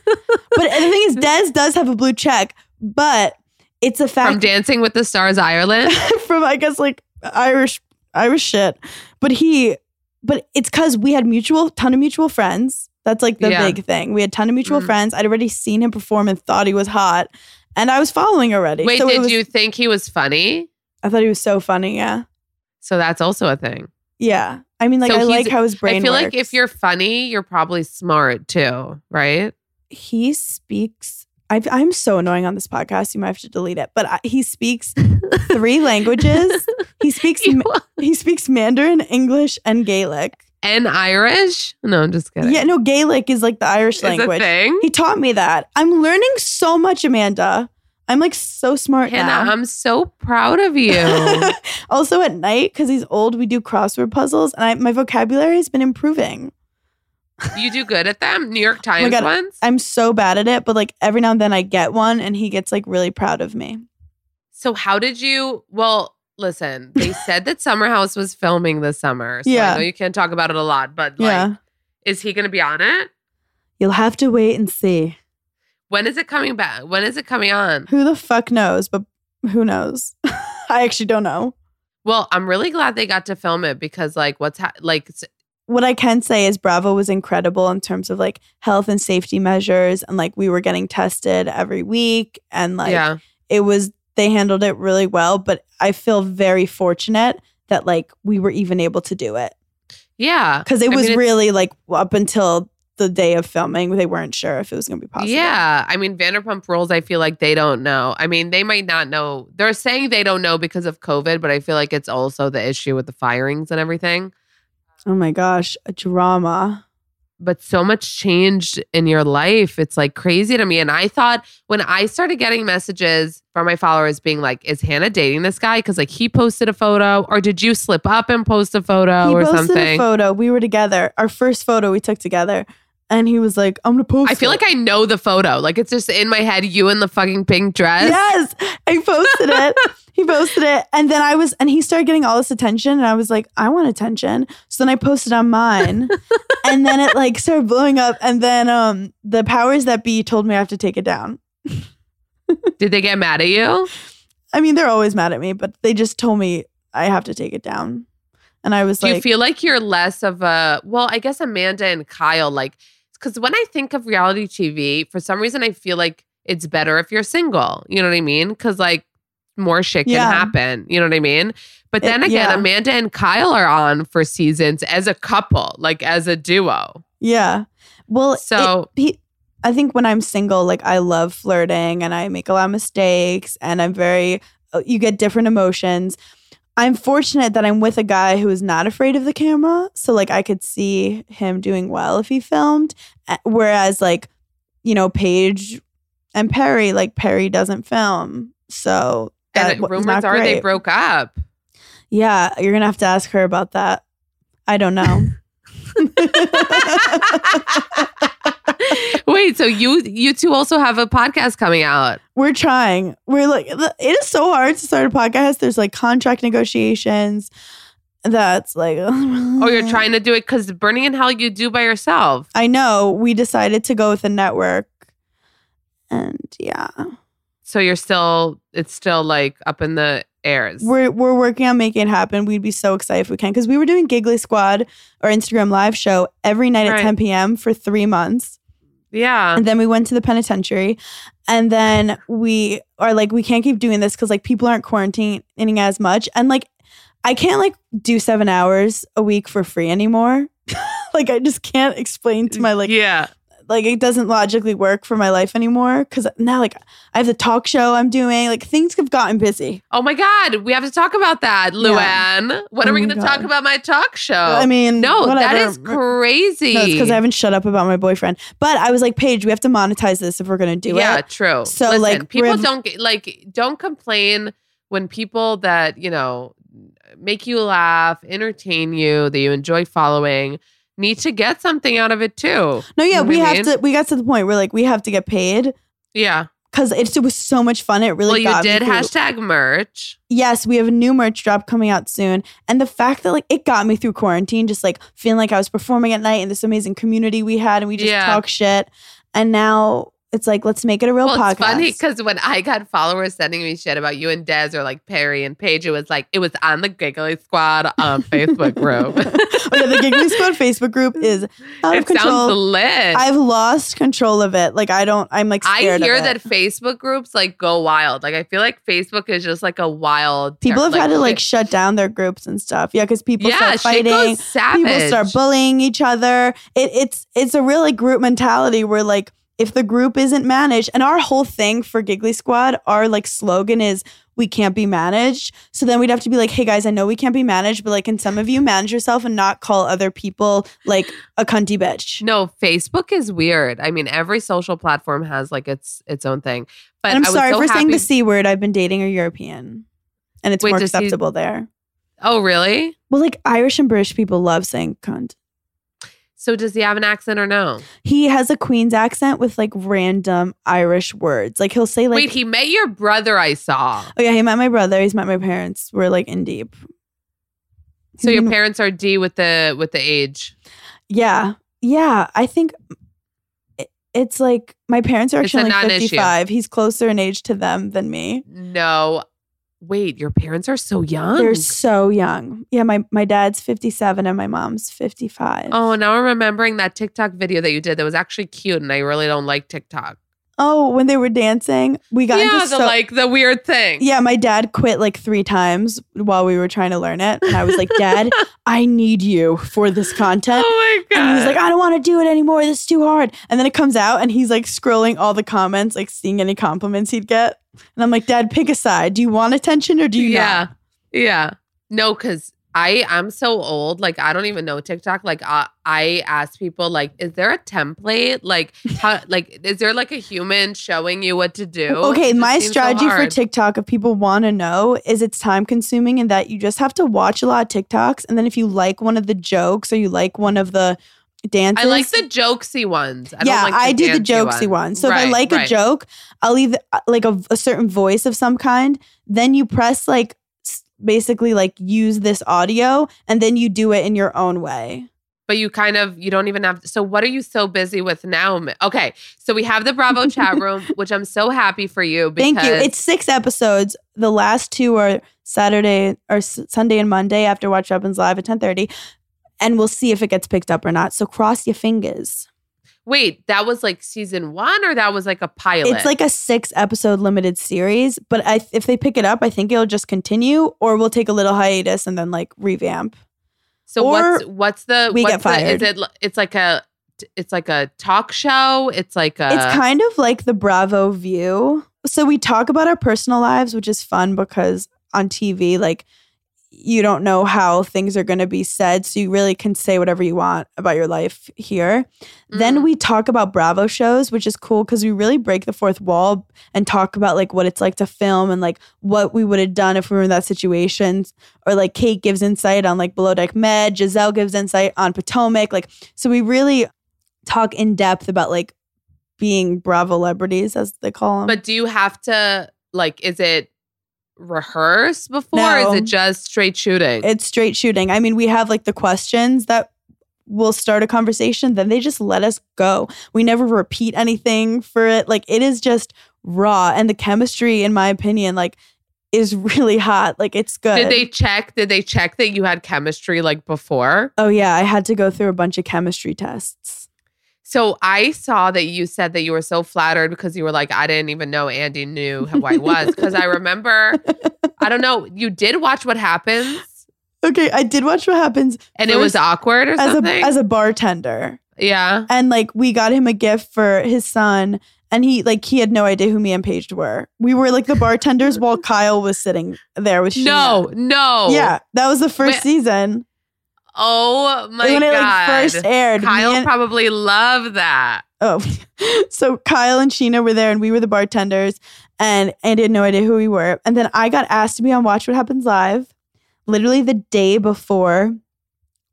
the thing is, Des does have a blue check, but it's a fact from Dancing with the Stars Ireland. from I guess like Irish Irish shit. But he but it's cuz we had mutual ton of mutual friends. That's like the Yeah. big thing. We had ton of mutual Mhm. friends. I'd already seen him perform and thought he was hot. And I was following already. Wait, So did was- you think he was funny? I thought he was so funny, yeah. So that's also a thing. Yeah. I mean like So I like how his brain I feel like if you're funny, you're probably smart too, right? he speaks I, I'm so annoying on this podcast. You might have to delete it. But I, he speaks three languages. He speaks Ma- he speaks Mandarin, English, and Gaelic. and Irish? No, I'm just kidding. Yeah, no, Gaelic is like the Irish language. thing? He taught me that. I'm learning so much, Amanda. I'm like so smart Hannah, now. I'm so proud of you. also at night, because he's old, we do crossword puzzles, and I, my vocabulary has been improving. You do good at them? New York oh Times Oh God, ones? I'm so bad at it, but like every now and then I get one, and he gets like really proud of me. So how did you well listen, they said that Summer House was filming this summer. So Yeah. I know you can't talk about it a lot, but like yeah, is he gonna be on it? you'll have to wait and see. When is it coming back? When is it coming on? Who the fuck knows? But who knows? I actually don't know. Well, I'm really glad they got to film it because like what's ha- like What I can say is Bravo was incredible in terms of like health and safety measures, and like we were getting tested every week, and like yeah. it was they handled it really well. But I feel very fortunate that like we were even able to do it. Yeah. because it I was mean, really like up until the day of filming, they weren't sure if it was going to be possible. Yeah. I mean, Vanderpump Rules, I feel like they don't know. I mean, they might not know. They're saying they don't know because of COVID, but I feel like it's also the issue with the firings and everything. Oh my gosh, a drama. But so much changed in your life. It's like crazy to me. And I thought when I started getting messages from my followers being like, is Hannah dating this guy? Because like he posted a photo, or did you slip up and post a photo he or posted something? a photo. We were together. Our first photo we took together, and he was like, "I'm gonna post." I feel it." like I know the photo. Like it's just in my head, you in the fucking pink dress. Yes, I posted it. he posted it, and then I was, and he started getting all this attention, and I was like, I want attention. So then I posted on mine, and then it like started blowing up, and then um the powers that be told me I have to take it down. Did they get mad at you? I mean, they're always mad at me, but they just told me I have to take it down, and I was Do like, you feel like you're less of a well, I guess Amanda and Kyle, like because when I think of reality TV, for some reason I feel like it's better if you're single. You know what I mean? Because like more shit can Yeah. happen. You know what I mean? But It- then again, yeah. Amanda and Kyle are on for seasons as a couple, like as a duo. yeah. Well, it- So he, I think when I'm single, like I love flirting and I make a lot of mistakes and I'm very, uh, you get different emotions. I'm fortunate that I'm with a guy who is not afraid of the camera. So, like, I could see him doing well if he filmed. Whereas, like, you know, Paige and Perry, like, Perry doesn't film. So, that and rumors are they broke up. Yeah, you're going to have to ask her about that. I don't know. Wait, so you you two also have a podcast coming out? We're trying. We're like, it is so hard to start a podcast. There's like contract negotiations. That's like, Oh, you're trying to do it because Burning in Hell you do by yourself. I know. We decided to go with a network. And yeah, So you're still it's still like up in the airs. we're we're working on making it happen. We'd be so excited if we can because we were doing Giggly Squad or Instagram live show every night Right. at 10 p.m. for three months. Yeah. And then we went to the penitentiary. And then we are like, we can't keep doing this because like people aren't quarantining as much. And like, I can't like do seven hours a week for free anymore. like, I just can't explain to my like, yeah. Like it doesn't logically work for my life anymore. Cause now like I have the talk show I'm doing. Like things have gotten busy. Oh my God, we have to talk about that, Luann. When Oh are we going to talk about my talk show? I mean, no, that whatever. is crazy. No, it's because I haven't shut up about my boyfriend. But I was like, Paige, we have to monetize this if we're gonna do yeah, it. Yeah, true. So, Listen, like, people don't get like don't complain when people that you know make you laugh, entertain you, that you enjoy following, need to get something out of it too. No, yeah, You know we have mean? to. We got to the point where like we have to get paid Yeah. because it, it was so much fun. It really well, you did hashtag merch. Yes, we have a new merch drop coming out soon, and the fact that like it got me through quarantine, just like feeling like I was performing at night in this amazing community we had, and we just Yeah. talk shit. And now it's like let's make it a real well, podcast. it's funny because when I got followers sending me shit about you and Des or like Perry and Paige, it was like it was on the Giggly Squad um, Facebook group. oh yeah, the Giggly Squad Facebook group is out of it sounds control. lit. I've lost control of it. Like I don't. I'm like I hear of it. that Facebook groups like go wild. Like I feel like Facebook is just like a wild. people have had to like it- shut down their groups and stuff. Yeah, because people yeah, start shit fighting. people start bullying each other. It, it's it's a really like group mentality where like if the group isn't managed, and our whole thing for Giggly Squad, our like slogan is we can't be managed. So then we'd have to be like, hey guys, I know we can't be managed, but like, can some of you manage yourself and not call other people like a cunty bitch? No, Facebook is weird. I mean, every social platform has like its its own thing. But and I'm I sorry so for saying the c word. I've been dating a European, and it's Wait, more acceptable there. Oh, really? Well, like Irish and British people love saying cunt. So does he have an accent or no? He has a Queen's accent with like random Irish words. Like he'll say like, Wait, he met your brother. I saw. "Oh yeah, he met my brother. He's met my parents. We're like in deep." So your mm-hmm. parents are D with the with the age. Yeah, yeah. I think it- it's like my parents are actually non-issue. 55. He's closer in age to them than me. No, wait, your parents are so young. They're so young. Yeah, my my dad's 57 and my mom's 55. Oh, now I'm remembering that TikTok video that you did that was actually cute, and I really don't like TikTok. Oh, when they were dancing, we got yeah, into the so- like the weird thing. Yeah, my dad quit like three times while we were trying to learn it. And I was like, Dad, I need you for this content. Oh my god. And he was like, I don't want to do it anymore. This is too hard. And then it comes out and he's like scrolling all the comments, like seeing any compliments he'd get. And I'm like, Dad, pick a side. Do you want attention or do you yeah, not? yeah. No, because I I'm so old. Like I don't even know TikTok. Like I I ask people like, is there a template? Like how like is there like a human showing you what to do? Okay, my seems so strategy for. TikTok, if people want to know, is it's time consuming and that you just have to watch a lot of TikToks. And then if you like one of the jokes or you like one of the dances, I like the jokesy ones. I yeah, don't like I do the jokesy ones. So if I Right, like a joke, I'll leave uh, like a, a certain voice of some kind. Then you press like basically like use this audio, and then you do it in your own way. but you kind of you don't even have so what are you so busy with now okay so we have the bravo chat room which i'm so happy for you because Thank you. It's six episodes. The last two are Saturday or S- Sunday and Monday after Watch Happens Live at ten thirty, and we'll see if it gets picked up or not. So cross your fingers. Wait that was like season one or that was like a pilot It's like a six episode limited series, but I, if they pick it up, I think it'll just continue, or we'll take a little hiatus and then like revamp. so or what's what's the we what's get the- fired. is it it's like a it's like a talk show it's like a it's kind of like the Bravo view. So we talk about our personal lives, which is fun because on TV, like you don't know how things are going to be said. So you really can say whatever you want about your life here. Then Mm. we talk about Bravo shows, which is cool because we really break the fourth wall and talk about like what it's like to film and like what we would have done if we were in that situation. Or like Kate gives insight on like Below Deck Med, Gizelle gives insight on Potomac. Like, so we really talk in depth about like being Bravo celebrities, as they call them. but do you have to like is it rehearse before or No. is it just straight shooting it's straight shooting. I mean, we have like the questions that will start a conversation, then they just let us go. We never repeat anything for it. Like it is just raw. And the chemistry, in my opinion, like is really hot. Like it's good. did they check did they check that you had chemistry like before oh yeah, I had to go through a bunch of chemistry tests. So I saw that you said that you were so flattered because you were like, I didn't even know Andy knew who I was. Because I remember, I don't know, you did watch what happens Okay, I did watch what happens and it was awkward or as a as a bartender. yeah. and like we got him a gift for his son and he like he had no idea who me and Paige were. We were like the bartenders while Kyle was sitting there with Sheena. No, no. Yeah, that was the first Wait, season. Oh my when it like first aired. Kyle and- probably loved that. oh, so Kyle and Sheena were there and we were the bartenders and Andy had no idea who we were. And then I got asked to be on Watch What Happens Live literally the day before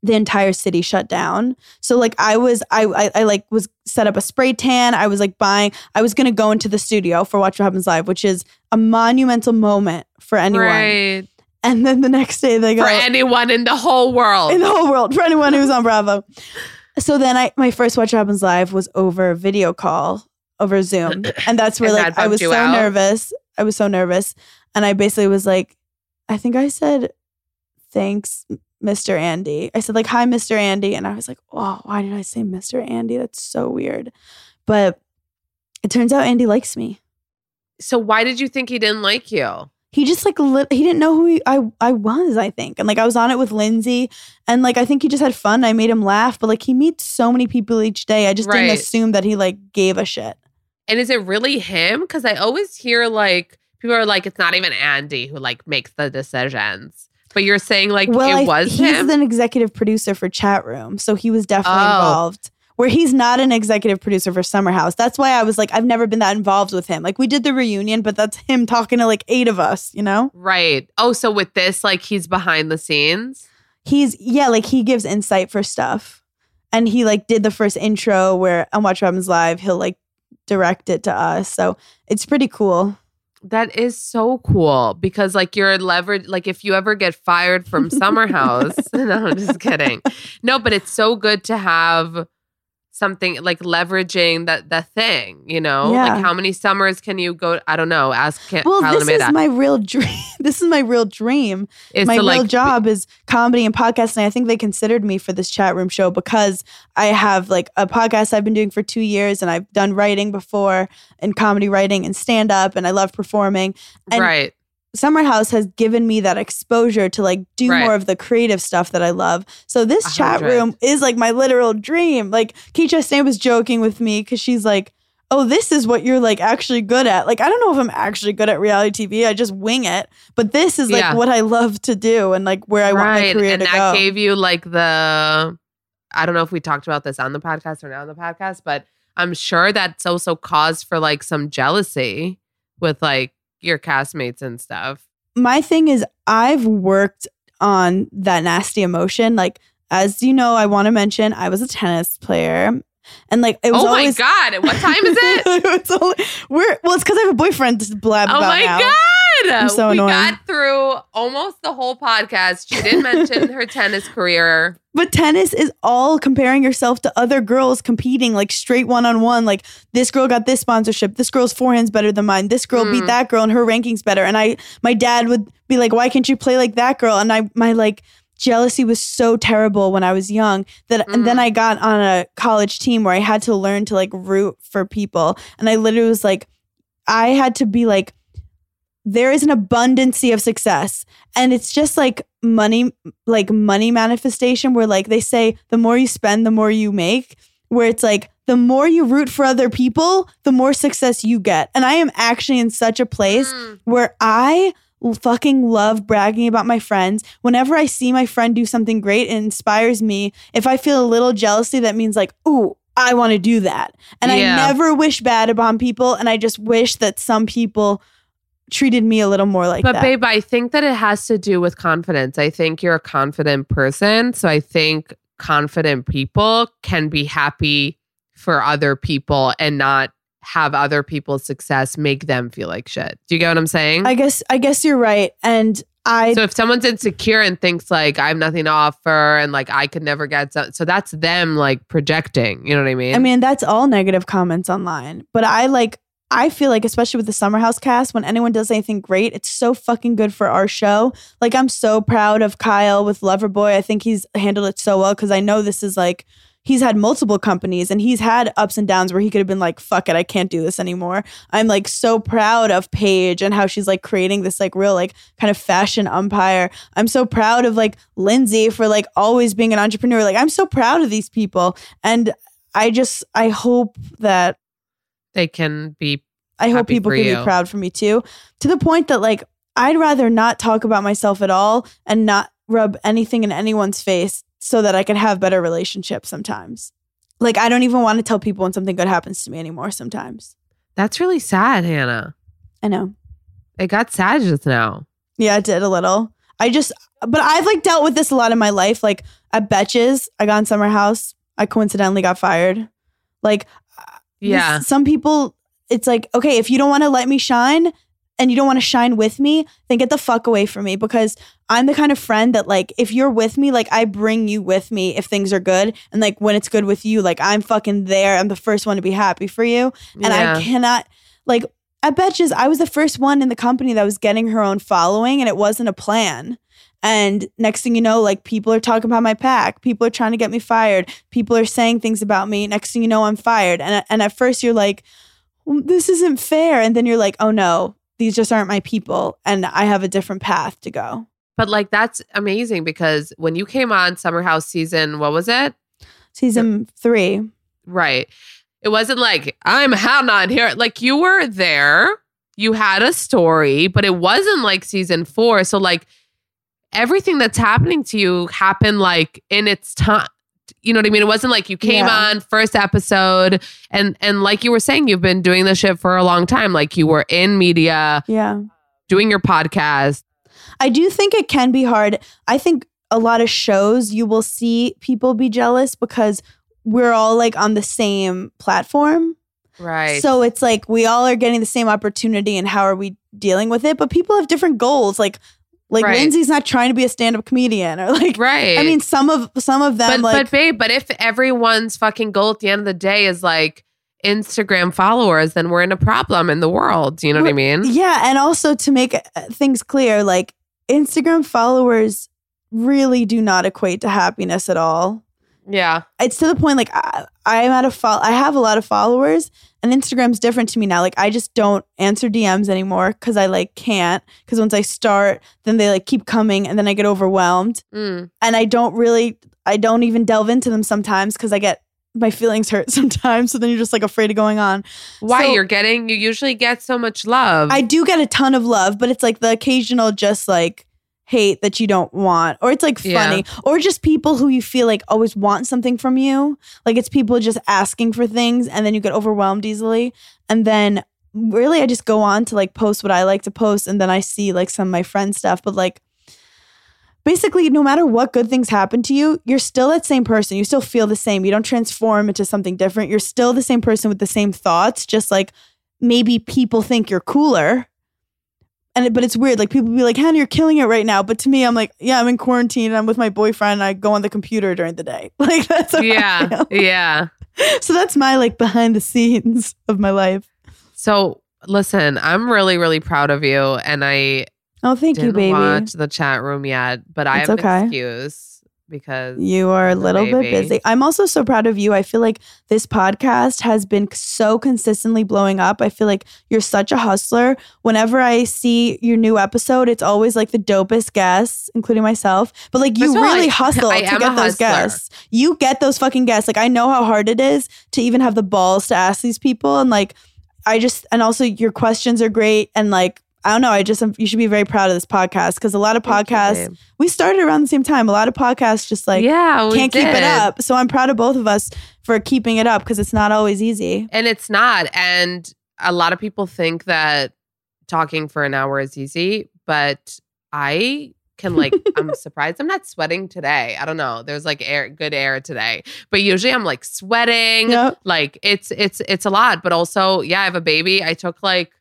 the entire city shut down. So like I was I, I I like was set up a spray tan. I was like buying I was gonna go into the studio for Watch What Happens Live, which is a monumental moment for anyone. Right. And then the next day they go For anyone in the whole world. in the whole world for anyone who's on Bravo. So then I my first Watch What Happens Live was over video call over Zoom. And that's where And like that I bumped was you so out? nervous. I was so nervous. And I basically was like, I think I said, thanks, Mr. Andy. I said, like, hi, Mr. Andy. And I was like, oh, why did I say Mr. Andy? That's so weird. But it turns out Andy likes me. so why did you think he didn't like you? He just like li- he didn't know who he, I I was. I think, and like I was on it with Lindsay, and like I think he just had fun. I made him laugh, but like he meets so many people each day. I just Right. didn't assume that he like gave a shit. And is it really him? Because I always hear like people are like, it's not even Andy who like makes the decisions. But you're saying like well, it I- was he's him. an executive producer for Chat Room, so he was definitely Oh. involved. Where he's not an executive producer for Summer House. That's why I was like, I've never been that involved with him. Like we did the reunion, but that's him talking to like eight of us. You know, right. Oh, so with this, like he's behind the scenes. he's yeah, like he gives insight for stuff, and he like did the first intro where on Watch Happens Live, he'll like direct it to us. So it's pretty cool. That is so cool because like you're leverage like if you ever get fired from Summer House. no, I'm just kidding. No, but it's so good to have something like leveraging that the thing, you know? Yeah. Like how many summers can you go? I don't know. Ask Ca- Well, Kyla this is my real dream. this is my real dream. Is my real like, job is comedy and podcasting. I think they considered me for this chat room show because I have like a podcast I've been doing for two years and I've done writing before and comedy writing and stand up and I love performing. And right. Summer House has given me that exposure to like do Right. more of the creative stuff that I love. So this A chat room is like my literal dream. Like Kate Chastain was joking with me because she's like, "Oh, this is what you're like actually good at." Like I don't know if I'm actually good at reality TV. I just wing it. But this is like Yeah. what I love to do and like where I want my right. career and to that go. gave you like the I don't know if we talked about this on the podcast or not on the podcast, but I'm sure that's also cause for like some jealousy with like your castmates and stuff. my thing is I've worked on that nasty emotion. Like as you know, I want to mention I was a tennis player. And like it was Oh always my god! What time is it? it's only, we're well, it's because I have a boyfriend to blab Oh about my now. god! I'm so we annoying. got through almost the whole podcast. She didn't mention her tennis career. But tennis is all comparing yourself to other girls competing like straight one on one. Like this girl got this sponsorship. This girl's forehand's better than mine. This girl beat Mm. that girl and her ranking's better. And I, my dad would be like, "Why can't you play like that girl?" And I, my like jealousy was so terrible when I was young that, and then Mm. I got on a college team where I had to learn to like root for people. And I literally was like, I had to be like, there is an abundancy of success. And it's just like money like money manifestation where like they say the more you spend the more you make where it's like the more you root for other people the more success you get. And i am actually in such a place Mm. where i fucking love bragging about my friends. Whenever i see my friend do something great it inspires me. If i feel a little jealousy that means like ooh i want to do that. And Yeah. i never wish bad upon people and i just wish that some people treated me a little more like But that babe, I think that it has to do with confidence. I think you're a confident person, so I think confident people can be happy for other people and not have other people's success make them feel like shit. Do you get what I'm saying? I guess I guess you're right. And I so if someone's insecure and thinks like I have nothing to offer and like I could never get so, so that's them like projecting. You know what I mean? I mean that's all negative comments online. But I like I feel like especially with the Summer House cast, when anyone does anything great, it's so fucking good for our show. Like I'm so proud of Kyle with Loverboy. I think he's handled it so well because I know this is like he's had multiple companies and he's had ups and downs where he could have been like, fuck it, I can't do this anymore. I'm like so proud of Paige and how she's like creating this like real like kind of fashion umpire. I'm so proud of like Lindsay for like always being an entrepreneur. Like I'm so proud of these people. And I just I hope that they can be I hope people can you. be proud for me too. To the point that like I'd rather not talk about myself at all and not rub anything in anyone's face so that I can have better relationships sometimes. Like I don't even want to tell people when something good happens to me anymore sometimes. That's really sad, Hannah. I know. It got sad just now. Yeah, it did a little. I just but I've like dealt with this a lot in my life. Like at Betches, I got in summer house. I coincidentally got fired. Like this- Yeah. some people, it's like, okay, if you don't want to let me shine and you don't want to shine with me, then get the fuck away from me because I'm the kind of friend that, like, if you're with me, like, I bring you with me if things are good. And, like, when it's good with you, like, I'm fucking there. I'm the first one to be happy for you. And Yeah. I cannot, like, I bet you I was the first one in the company that was getting her own following and it wasn't a plan. And next thing you know, like people are talking about my pack. People are trying to get me fired. People are saying things about me. Next thing you know, I'm fired. And and at first you're like, well, this isn't fair. And then you're like, oh no, these just aren't my people, and I have a different path to go. But like that's amazing because when you came on Summer House season, what was it? Season three, Right. It wasn't like I'm Hannah and here. Like you were there, you had a story, but it wasn't like season four. So like everything that's happening to you happened like in its time. You know what I mean? It wasn't like you came Yeah. on first episode and and like you were saying, you've been doing this shit for a long time. Like you were in media, yeah. doing your podcast. I do think it can be hard. I think a lot of shows you will see people be jealous because we're all like on the same platform. Right. So it's like we all are getting the same opportunity and how are we dealing with it? But people have different goals. Like Like Right. Lindsay's not trying to be a stand-up comedian or like Right. I mean some of some of them but like but babe, but if everyone's fucking goal at the end of the day is like Instagram followers, then we're in a problem in the world. Do you know what I mean? Yeah, and also to make uh, things clear, like Instagram followers really do not equate to happiness at all. Yeah. It's to the point like I, I'm at a fol- I have a lot of followers, and Instagram's different to me now. Like I just don't answer DMs anymore because I like can't. Because once I start, then they like keep coming, and then I get overwhelmed, Mm. and I don't really, I don't even delve into them sometimes because I get my feelings hurt sometimes. So then you're just like afraid of going on. Why So- you're getting? You usually get so much love. I do get a ton of love, but it's like the occasional just like hate that you don't want, or it's like funny, or just people who you feel like always want something from you. Like it's people just asking for things, and then you get overwhelmed easily. And then really, I just go on to like post what I like to post, and then I see like some of my friend stuff, but like. Basically, no matter what good things happen to you, you're still that same person. You still feel the same. You don't transform into something different. You're still the same person with the same thoughts, just like maybe people think you're cooler. And it, but it's weird. Like people be like, Hannah, you're killing it right now. But to me, I'm like, yeah, I'm in quarantine. And I'm with my boyfriend. And I go on the computer during the day. Like that's I yeah. Yeah. So that's my like behind the scenes of my life. So listen, I'm really, really proud of you. And I Oh, thank you, baby. watch the chat room yet, but I It's have an okay. excuse because You are a little bit busy. I'm also so proud of you. I feel like this podcast has been so consistently blowing up. I feel like you're such a hustler. Whenever I see your new episode, it's always like the dopest guests, including myself. But like you really I- hustle I to get those guests. You get those fucking guests. Like I know how hard it is to even have the balls to ask these people. And like I just and also your questions are great. And like I don't know. I just you should be very proud of this podcast because a lot of Thank you, podcasts we started around the same time. A lot of podcasts just like yeah, we can't keep it up. So I'm proud of both of us for keeping it up because it's not always easy. And it's not. And a lot of people think that talking for an hour is easy, but I can like I'm surprised I'm not sweating today. I don't know. There's like air good air today. But usually I'm like sweating. Yep. Like it's it's it's a lot, but also yeah, I have a baby. I took like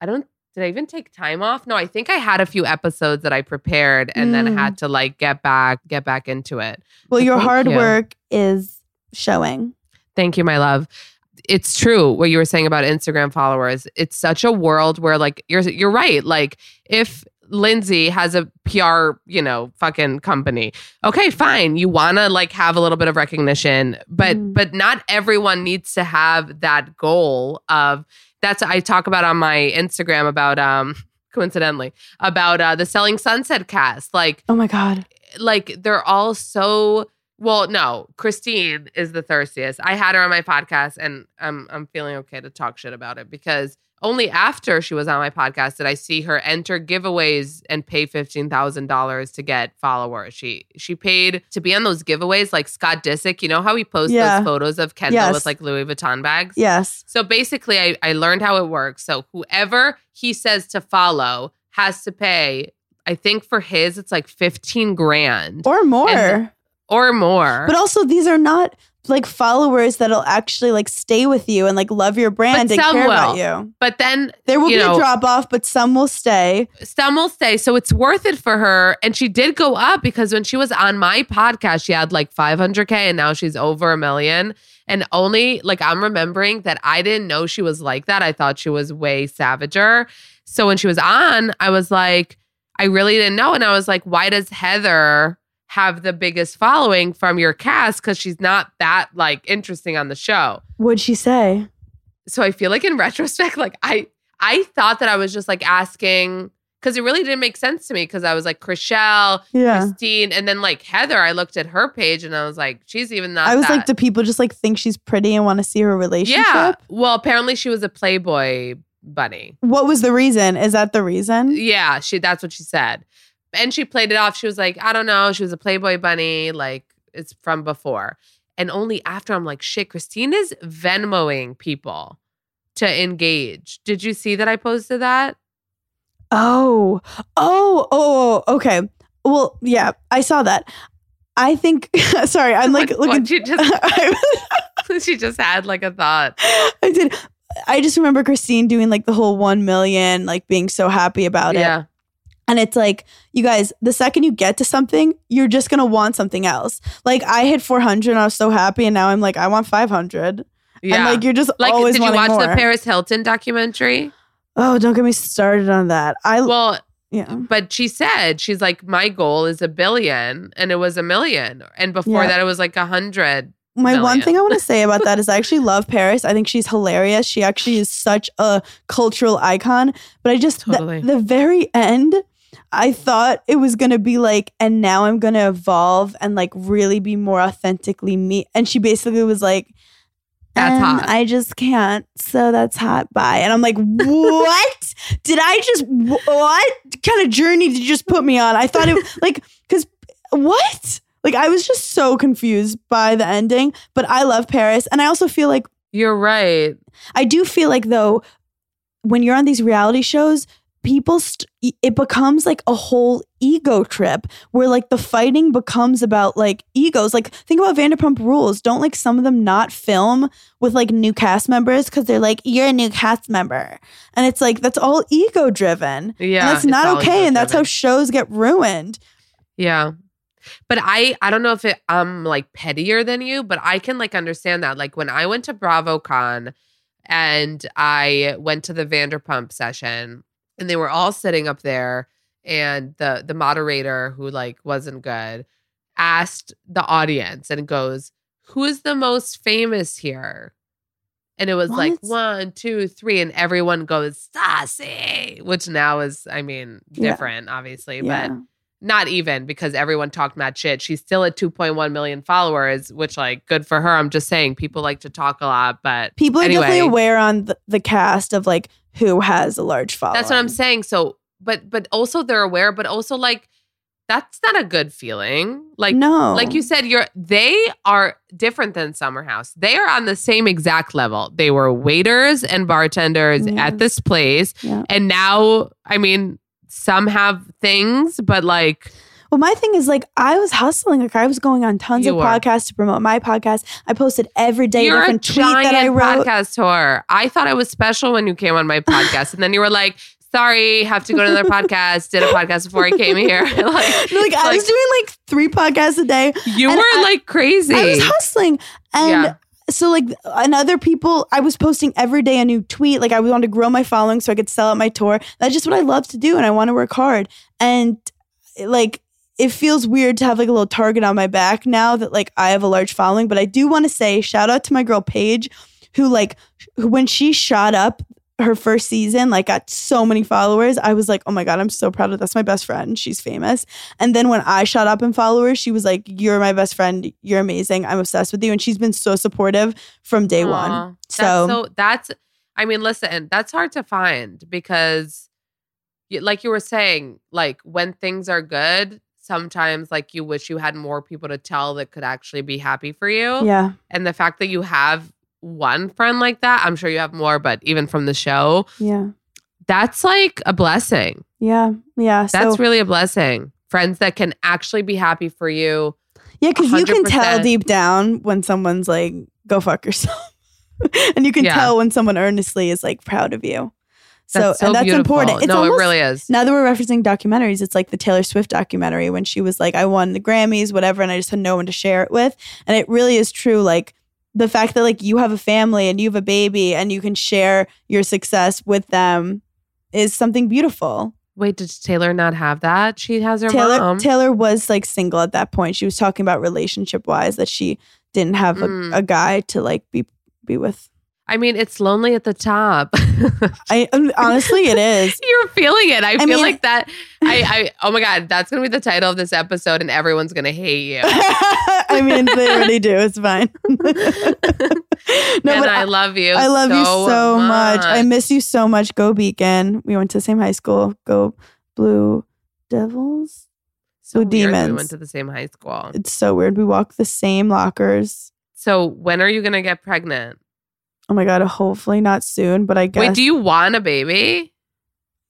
I don't did I even take time off? No, I think I had a few episodes that I prepared and then Mm. had to like get back get back into it. Well, your hard you. work is showing. Thank you, my love. It's true what you were saying about Instagram followers. It's such a world where like you're you're right. Like if Lindsay has a PR, you know, fucking company. Okay, fine. You want to like have a little bit of recognition, but Mm. but not everyone needs to have that goal of that's I talk about on my Instagram about um coincidentally about uh the Selling Sunset cast. Like Oh my God. like they're all so well no christine is the thirstiest i had her on my podcast and i'm i'm feeling okay to talk shit about it because only after she was on my podcast did i see her enter giveaways and pay $15000 to get followers she she paid to be on those giveaways like scott disick you know how he posts Yeah. those photos of kendall Yes. with like louis vuitton bags Yes. so basically, I, I learned how it works. So whoever he says to follow has to pay. I think for his, it's like fifteen grand Or more. And or more. but also, these are not like followers that'll actually like stay with you and like love your brand But and care about you. But then There will be know, a drop off, but some will stay. some will stay. So it's worth it for her. And she did go up because when she was on my podcast, she had like 500K and now she's over a million. And only like I'm remembering that I didn't know she was like that. I thought she was way savager. So when she was on, I was like, I really didn't know. And I was like, why does Heather have the biggest following from your cast? Because she's not that like interesting on the show. What'd she say? so I feel like in retrospect, like I I thought that I was just like asking because it really didn't make sense to me because I was like Chrishell, Yeah. Christine, and then like Heather. I looked at her page and I was like, she's even not. I was like, do people just like think she's pretty and want to see her relationship? yeah. Well, apparently she was a Playboy bunny. What was the reason? Is that the reason? Yeah, she. That's what she said, and she played it off. She was like, I don't know. She was a Playboy bunny. Like it's from before. And only after I'm like, shit, Christine is Venmoing people to engage. Did you see that I posted that? Oh, oh, oh, oh, oh okay. Well, yeah, I saw that. I think, sorry, I'm like What- looking. you just she just had like a thought. I did. I just remember Christine doing like the whole 1 million, like being so happy about it. And it's like, you guys, the second you get to something, you're just gonna want something else. Like I hit 400 and I was so happy, and now I'm like, I want 500. Yeah. And like you're just like, always did you watch more. the Paris Hilton documentary? oh, don't get me started on that. I Well, yeah. but she said she's like, my goal is a billion, and it was a million, and before Yeah. that, it was like a hundred. My one million. thing I want to say about that is I actually love Paris. I think she's hilarious. She actually is such a cultural icon. But I just, the- Totally. the, very end, I thought it was going to be like, and now I'm going to evolve and like really be more authentically me. And she basically was like, That's "And hot." I just can't. So that's hot. Bye. And I'm like, what? Did I just, what kind of journey did you just put me on? I thought it, like, because what? Like, I was just so confused by the ending, but I love Paris. And I also feel like, You're right. I do feel like, though, when you're on these reality shows, people, st- it becomes like a whole ego trip where like the fighting becomes about like egos. Like, think about Vanderpump Rules. Don't like some of them not film with like new cast members because they're like, you're a new cast member. And it's like, that's all ego driven. Yeah, and that's not okay. And that's how shows get ruined. Yeah. But I I don't know if it, I'm like pettier than you, but I can like understand that. Like when I went to BravoCon and I went to the Vanderpump session and they were all sitting up there and the the moderator who like wasn't good asked the audience and goes, "Who is the most famous here?" And it was like one, two, three, and everyone goes Stassi which now is, I mean, Yeah. different, obviously, but not even because everyone talked mad shit. She's still at 2.1 million followers, which like good for her. I'm just saying people like to talk a lot, but People are anyway, definitely aware on the, the cast of like who has a large following. That's what I'm saying. So, but but also they're aware, but also like that's not a good feeling. Like no, like you said, you're they are different than Summer House. They are on the same exact level. They were waiters and bartenders Yeah. at this place. Yeah. And now, I mean, some have things, but like Well, my thing is like I was hustling. Like I was going on tons You of were. podcasts to promote my podcast. I posted every day You're a different tweet that I wrote. podcast whore. I thought I was special when you came on my podcast, and then you were like, "Sorry, have to go to another podcast." Did a podcast before I came here. like, like I was doing like three podcasts a day. you were I- like crazy. I was hustling, and Yeah. so like and other people, I was posting every day a new tweet. Like I wanted to grow my following so I could sell out my tour. That's just what I love to do, and I want to work hard. And like it feels weird to have like a little target on my back now that like I have a large following. But I do want to say shout out to my girl Paige, who like who- when she shot up her first season, like got so many followers. I was like, oh my God, I'm so proud of that's my best friend. She's famous. And then when I shot up in followers, she was like, You're my best friend. You're amazing. I'm obsessed with you. And she's been so supportive from day Aw, one. that's So, so that's. I mean, listen, that's hard to find because, like you were saying, like when things are good, sometimes like you wish you had more people to tell that could actually be happy for you. yeah, And the fact that you have one friend like that, I'm sure you have more, but even from the show, yeah, that's like a blessing. yeah, yeah. That's so, really a blessing. Friends that can actually be happy for you. yeah, because you can tell deep down when someone's like, Go fuck yourself. and you can Yeah. tell when someone earnestly is like proud of you. So, That's so and that's beautiful. important. It's no, almost, it really is. now that we're referencing documentaries, it's like the Taylor Swift documentary when she was like, I won the Grammys, whatever, and I just had no one to share it with. And it really is true. Like the fact that like you have a family and you have a baby and you can share your success with them is something beautiful. Wait, did Taylor not have that? She has her Taylor mom. Taylor was like single at that point. She was talking about relationship wise that she didn't have a, Mm. a guy to like be be with. I mean, it's lonely at the top. I um, honestly it is. You're feeling it. I, feel mean- like that. I, I, oh my God, that's going to be the title of this episode, and everyone's going to hate you. I mean, they already do. It's fine. no, and but I love you. I love you so much. I miss you so much. Go Beacon. We went to the same high school. Go Blue Devils. so Blue that We went to the same high school. It's so weird. We walk the same lockers. So when are you going to get pregnant? Oh my god. Hopefully not soon, but I guess. Wait, do you want a baby?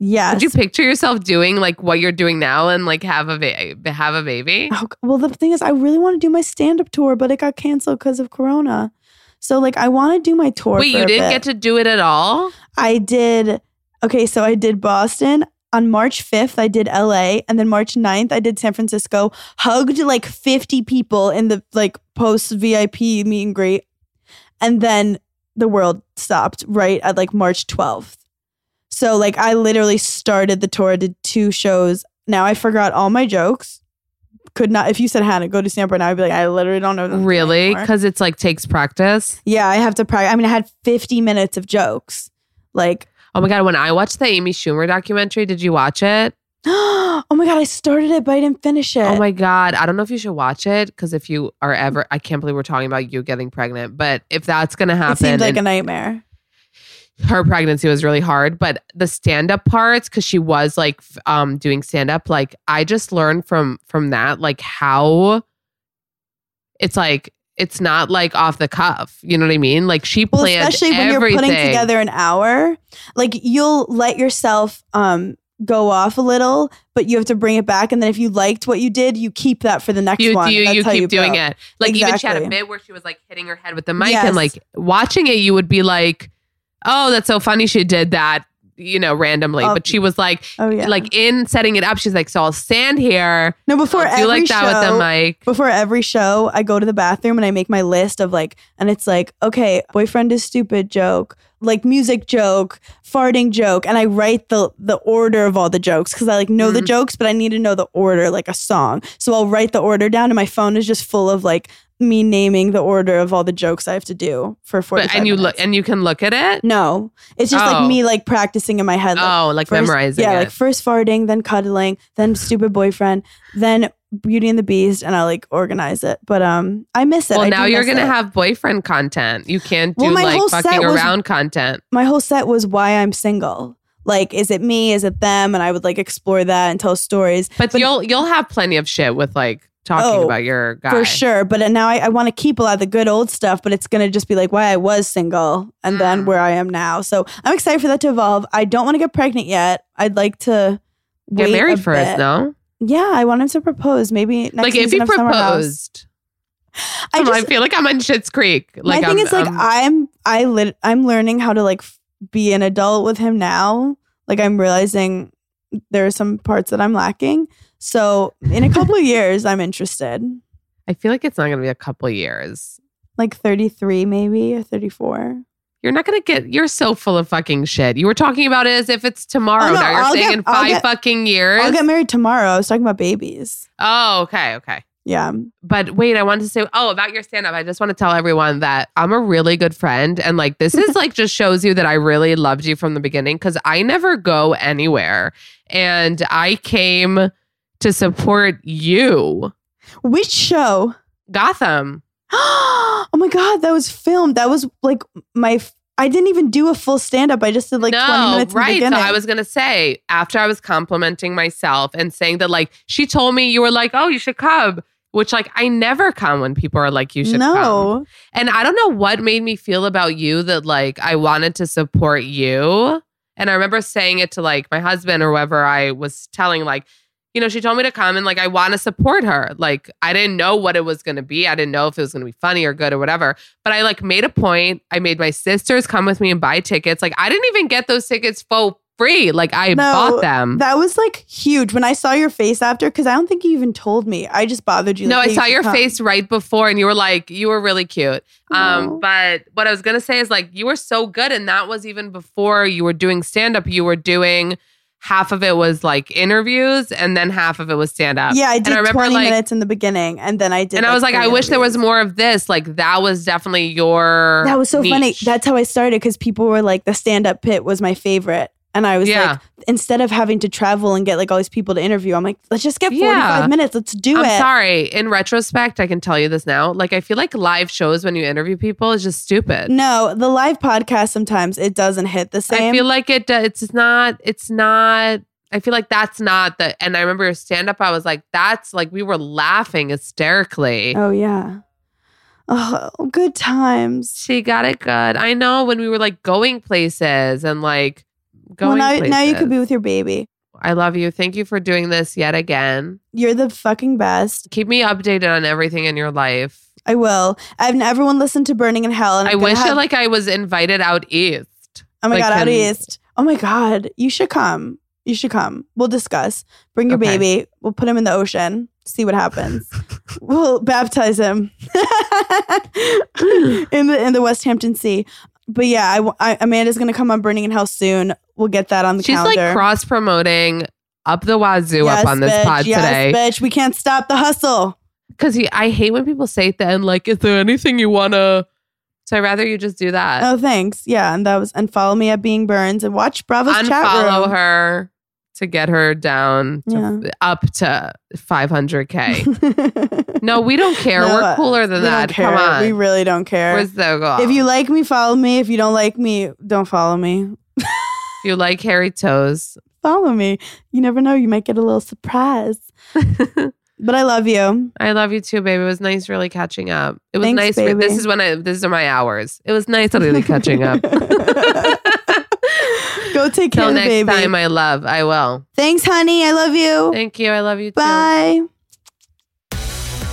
Yes. Could you picture yourself doing like what you're doing now and like have a ba- have a baby? Oh, well, the thing is, I really want to do my stand up tour, but it got canceled because of Corona. So, like, I want to do my tour. Wait, you didn't bit. get to do it at all? I did. Okay, so I did Boston. on March 5th, I did LA. And then March 9th, I did San Francisco. Hugged like 50 people in the like post VIP meet and greet. And then the world stopped right at like March 12th. So like I literally started the tour, did two shows. Now I forgot all my jokes. Could not if you said Hannah, go to stand right now, I'd be like, I literally don't know Really? Because it's like takes practice. Yeah, I have to practice. I mean, I had 50 minutes of jokes. Like, Oh my god! When I watched the Amy Schumer documentary, did you watch it? oh my God, I started it, but I didn't finish it. Oh my god! I don't know if you should watch it because if you are ever, I can't believe we're talking about you getting pregnant. But if that's gonna happen, It seemed like a nightmare. her pregnancy was really hard. But the stand up parts, because she was like um doing stand up, like I just learned from from that, like how it's like it's not like off the cuff. You know what I mean? Like she Well, especially when everything. you're putting together an hour, like you'll let yourself um go off a little, but you have to bring it back. And then if you liked what you did, you keep that for the next you one. you, you keep doing it. Like even she had a Exactly. bit where she was like hitting her head with the mic Yes. and like watching it, you would be like, "Oh, that's so funny." She did that, you know, randomly. Oh. but she was like, Oh yeah. like in setting it up, she's like, "So I'll stand here, no, before every like that show, with the mic." before every show, I go to the bathroom and I make my list of like, and it's like, okay, boyfriend is stupid joke, like music joke, farting joke, and I write the the order of all the jokes because I like know the Mhm. jokes, but I need to know the order like a song. So I'll write the order down, and my phone is just full of like me naming the order of all the jokes I have to do for forty. And you look and you can look at it. no, it's just Oh. like me like practicing in my head. Like, oh, like first- memorizing Yeah, it. like first farting, then cuddling, then stupid boyfriend, then Beauty and the Beast, and I like organize it. But um, I miss it. well, I now you're gonna it. have boyfriend content. You can't do Well, like fucking was- around content. my whole set was why I'm single. Like, is it me? Is it them? And I would like explore that and tell stories But, you'll you'll have plenty of shit with like talking Oh, about your guy for sure. But now I, I want to keep a lot of the good old stuff, but it's gonna just be like why I was single and then Mm. where I am now. So I'm excited for that to evolve. I don't want to get pregnant yet. I'd like to Get married first, bit. no? Yeah, I want him to propose. Maybe next like if he of Summer House. proposed. I just I feel like I'm on Schitt's Creek. Like my thing I'm, is like I'm- I lit I'm learning how to like f- be an adult with him now. Like I'm realizing there are some parts that I'm lacking. So in a couple of years, I'm interested. I feel like it's not going to be a couple years. Like 33 maybe or 34. You're not to get. You're so full of fucking shit. You were talking about it as if it's tomorrow. Oh, no, now you're I'll saying get- in five get- fucking years. I'll get married tomorrow. I was talking about babies. oh, okay, okay. Yeah. But wait, I wanted to say, oh, about your stand up. I just want to tell everyone that I'm a really good friend. And like, this is like just shows you that I really loved you from the beginning because I never go anywhere. And I came to support you, Which show? Gotham. oh my god, that was filmed. That was like my I didn't even do a full stand up. I just did like 20 no, minutes in the right. So. I was gonna say after I was complimenting myself and saying that, like, she told me you were like, oh, you should come. Which like I never come when people are like, you should come. no. And I don't know what made me feel about you that like I wanted to support you. And I remember saying it to like my husband or whoever I was telling, like, you know, she told me to come and like I want to support her. Like I didn't know what it was going to be. I didn't know if it was going to be funny or good or whatever. But I like made a point. I made my sisters come with me and buy tickets. Like I didn't even get those tickets for free. Like I No, bought them. That was like huge when I saw your face after because I don't think you even told me. I just bothered you. no, like, I hey, saw you your come. face right before and you were like, you were really cute. Um, but what I was gonna say is like you were so good, and that was even before you were doing stand up. You were doing half of it was like interviews, and then half of it was stand up. Yeah, I did and I remember 20 like, minutes in the beginning, and then I did. and I was like, I three wish there was more of this. Like that was definitely your. That was so funny. That's how I started because people were like, the stand up pit was my favorite. And I was Yeah. like, instead of having to travel and get like all these people to interview, I'm like, let's just get 45 Yeah. minutes. Let's do I'm it. sorry. In retrospect, I can tell you this now. Like I feel like live shows when you interview people is just stupid. No, the live podcast sometimes it doesn't hit the same. I feel like it. It's not. It's not. I feel like that's not the. And I remember your stand up. I was like, that's like we were laughing hysterically. oh, yeah. Oh, good times. She got it good. I know when we were like going places and like Well, now, now you could be with your baby. I love you. Thank you for doing this yet again. You're the fucking best. Keep me updated on everything in your life. I will. I've everyone listened to Berning in Hell, and I wish have- that like I was invited out east. Oh my like, god, out can- east. Oh my god, you should come. You should come. We'll discuss. Bring your Okay. baby. We'll put him in the ocean. See what happens. we'll baptize him in the in the Westhampton Sea. But yeah, I, I- Amanda's gonna come on Berning in Hell soon. We'll get that on the She's calendar. like cross promoting up the wazoo Yes, up on this bitch. pod yes, today. bitch. We can't stop the hustle. Because I hate when people say at the end, like, is there anything you wanna? So I'd rather you just do that. Oh, thanks. Yeah, and that was and follow me at Being Bernz and watch Bravo's chat Unfollow room. her to get her down to, up to 500k. no, we don't care. No, We're cooler than that. Come on. We really don't care. We're so cool. if you like me, follow me. If you don't like me, don't follow me. You like hairy toes, Follow me. You never know. You might get a little surprise. but I love you. I love you too, baby. It was nice really catching up. It was Thanks, nice. re- This is when I. These are my hours. It was nice really catching up. Go take care of the next baby. time, I love. I will. Thanks, honey. I love you. Thank you. I love you too. Bye.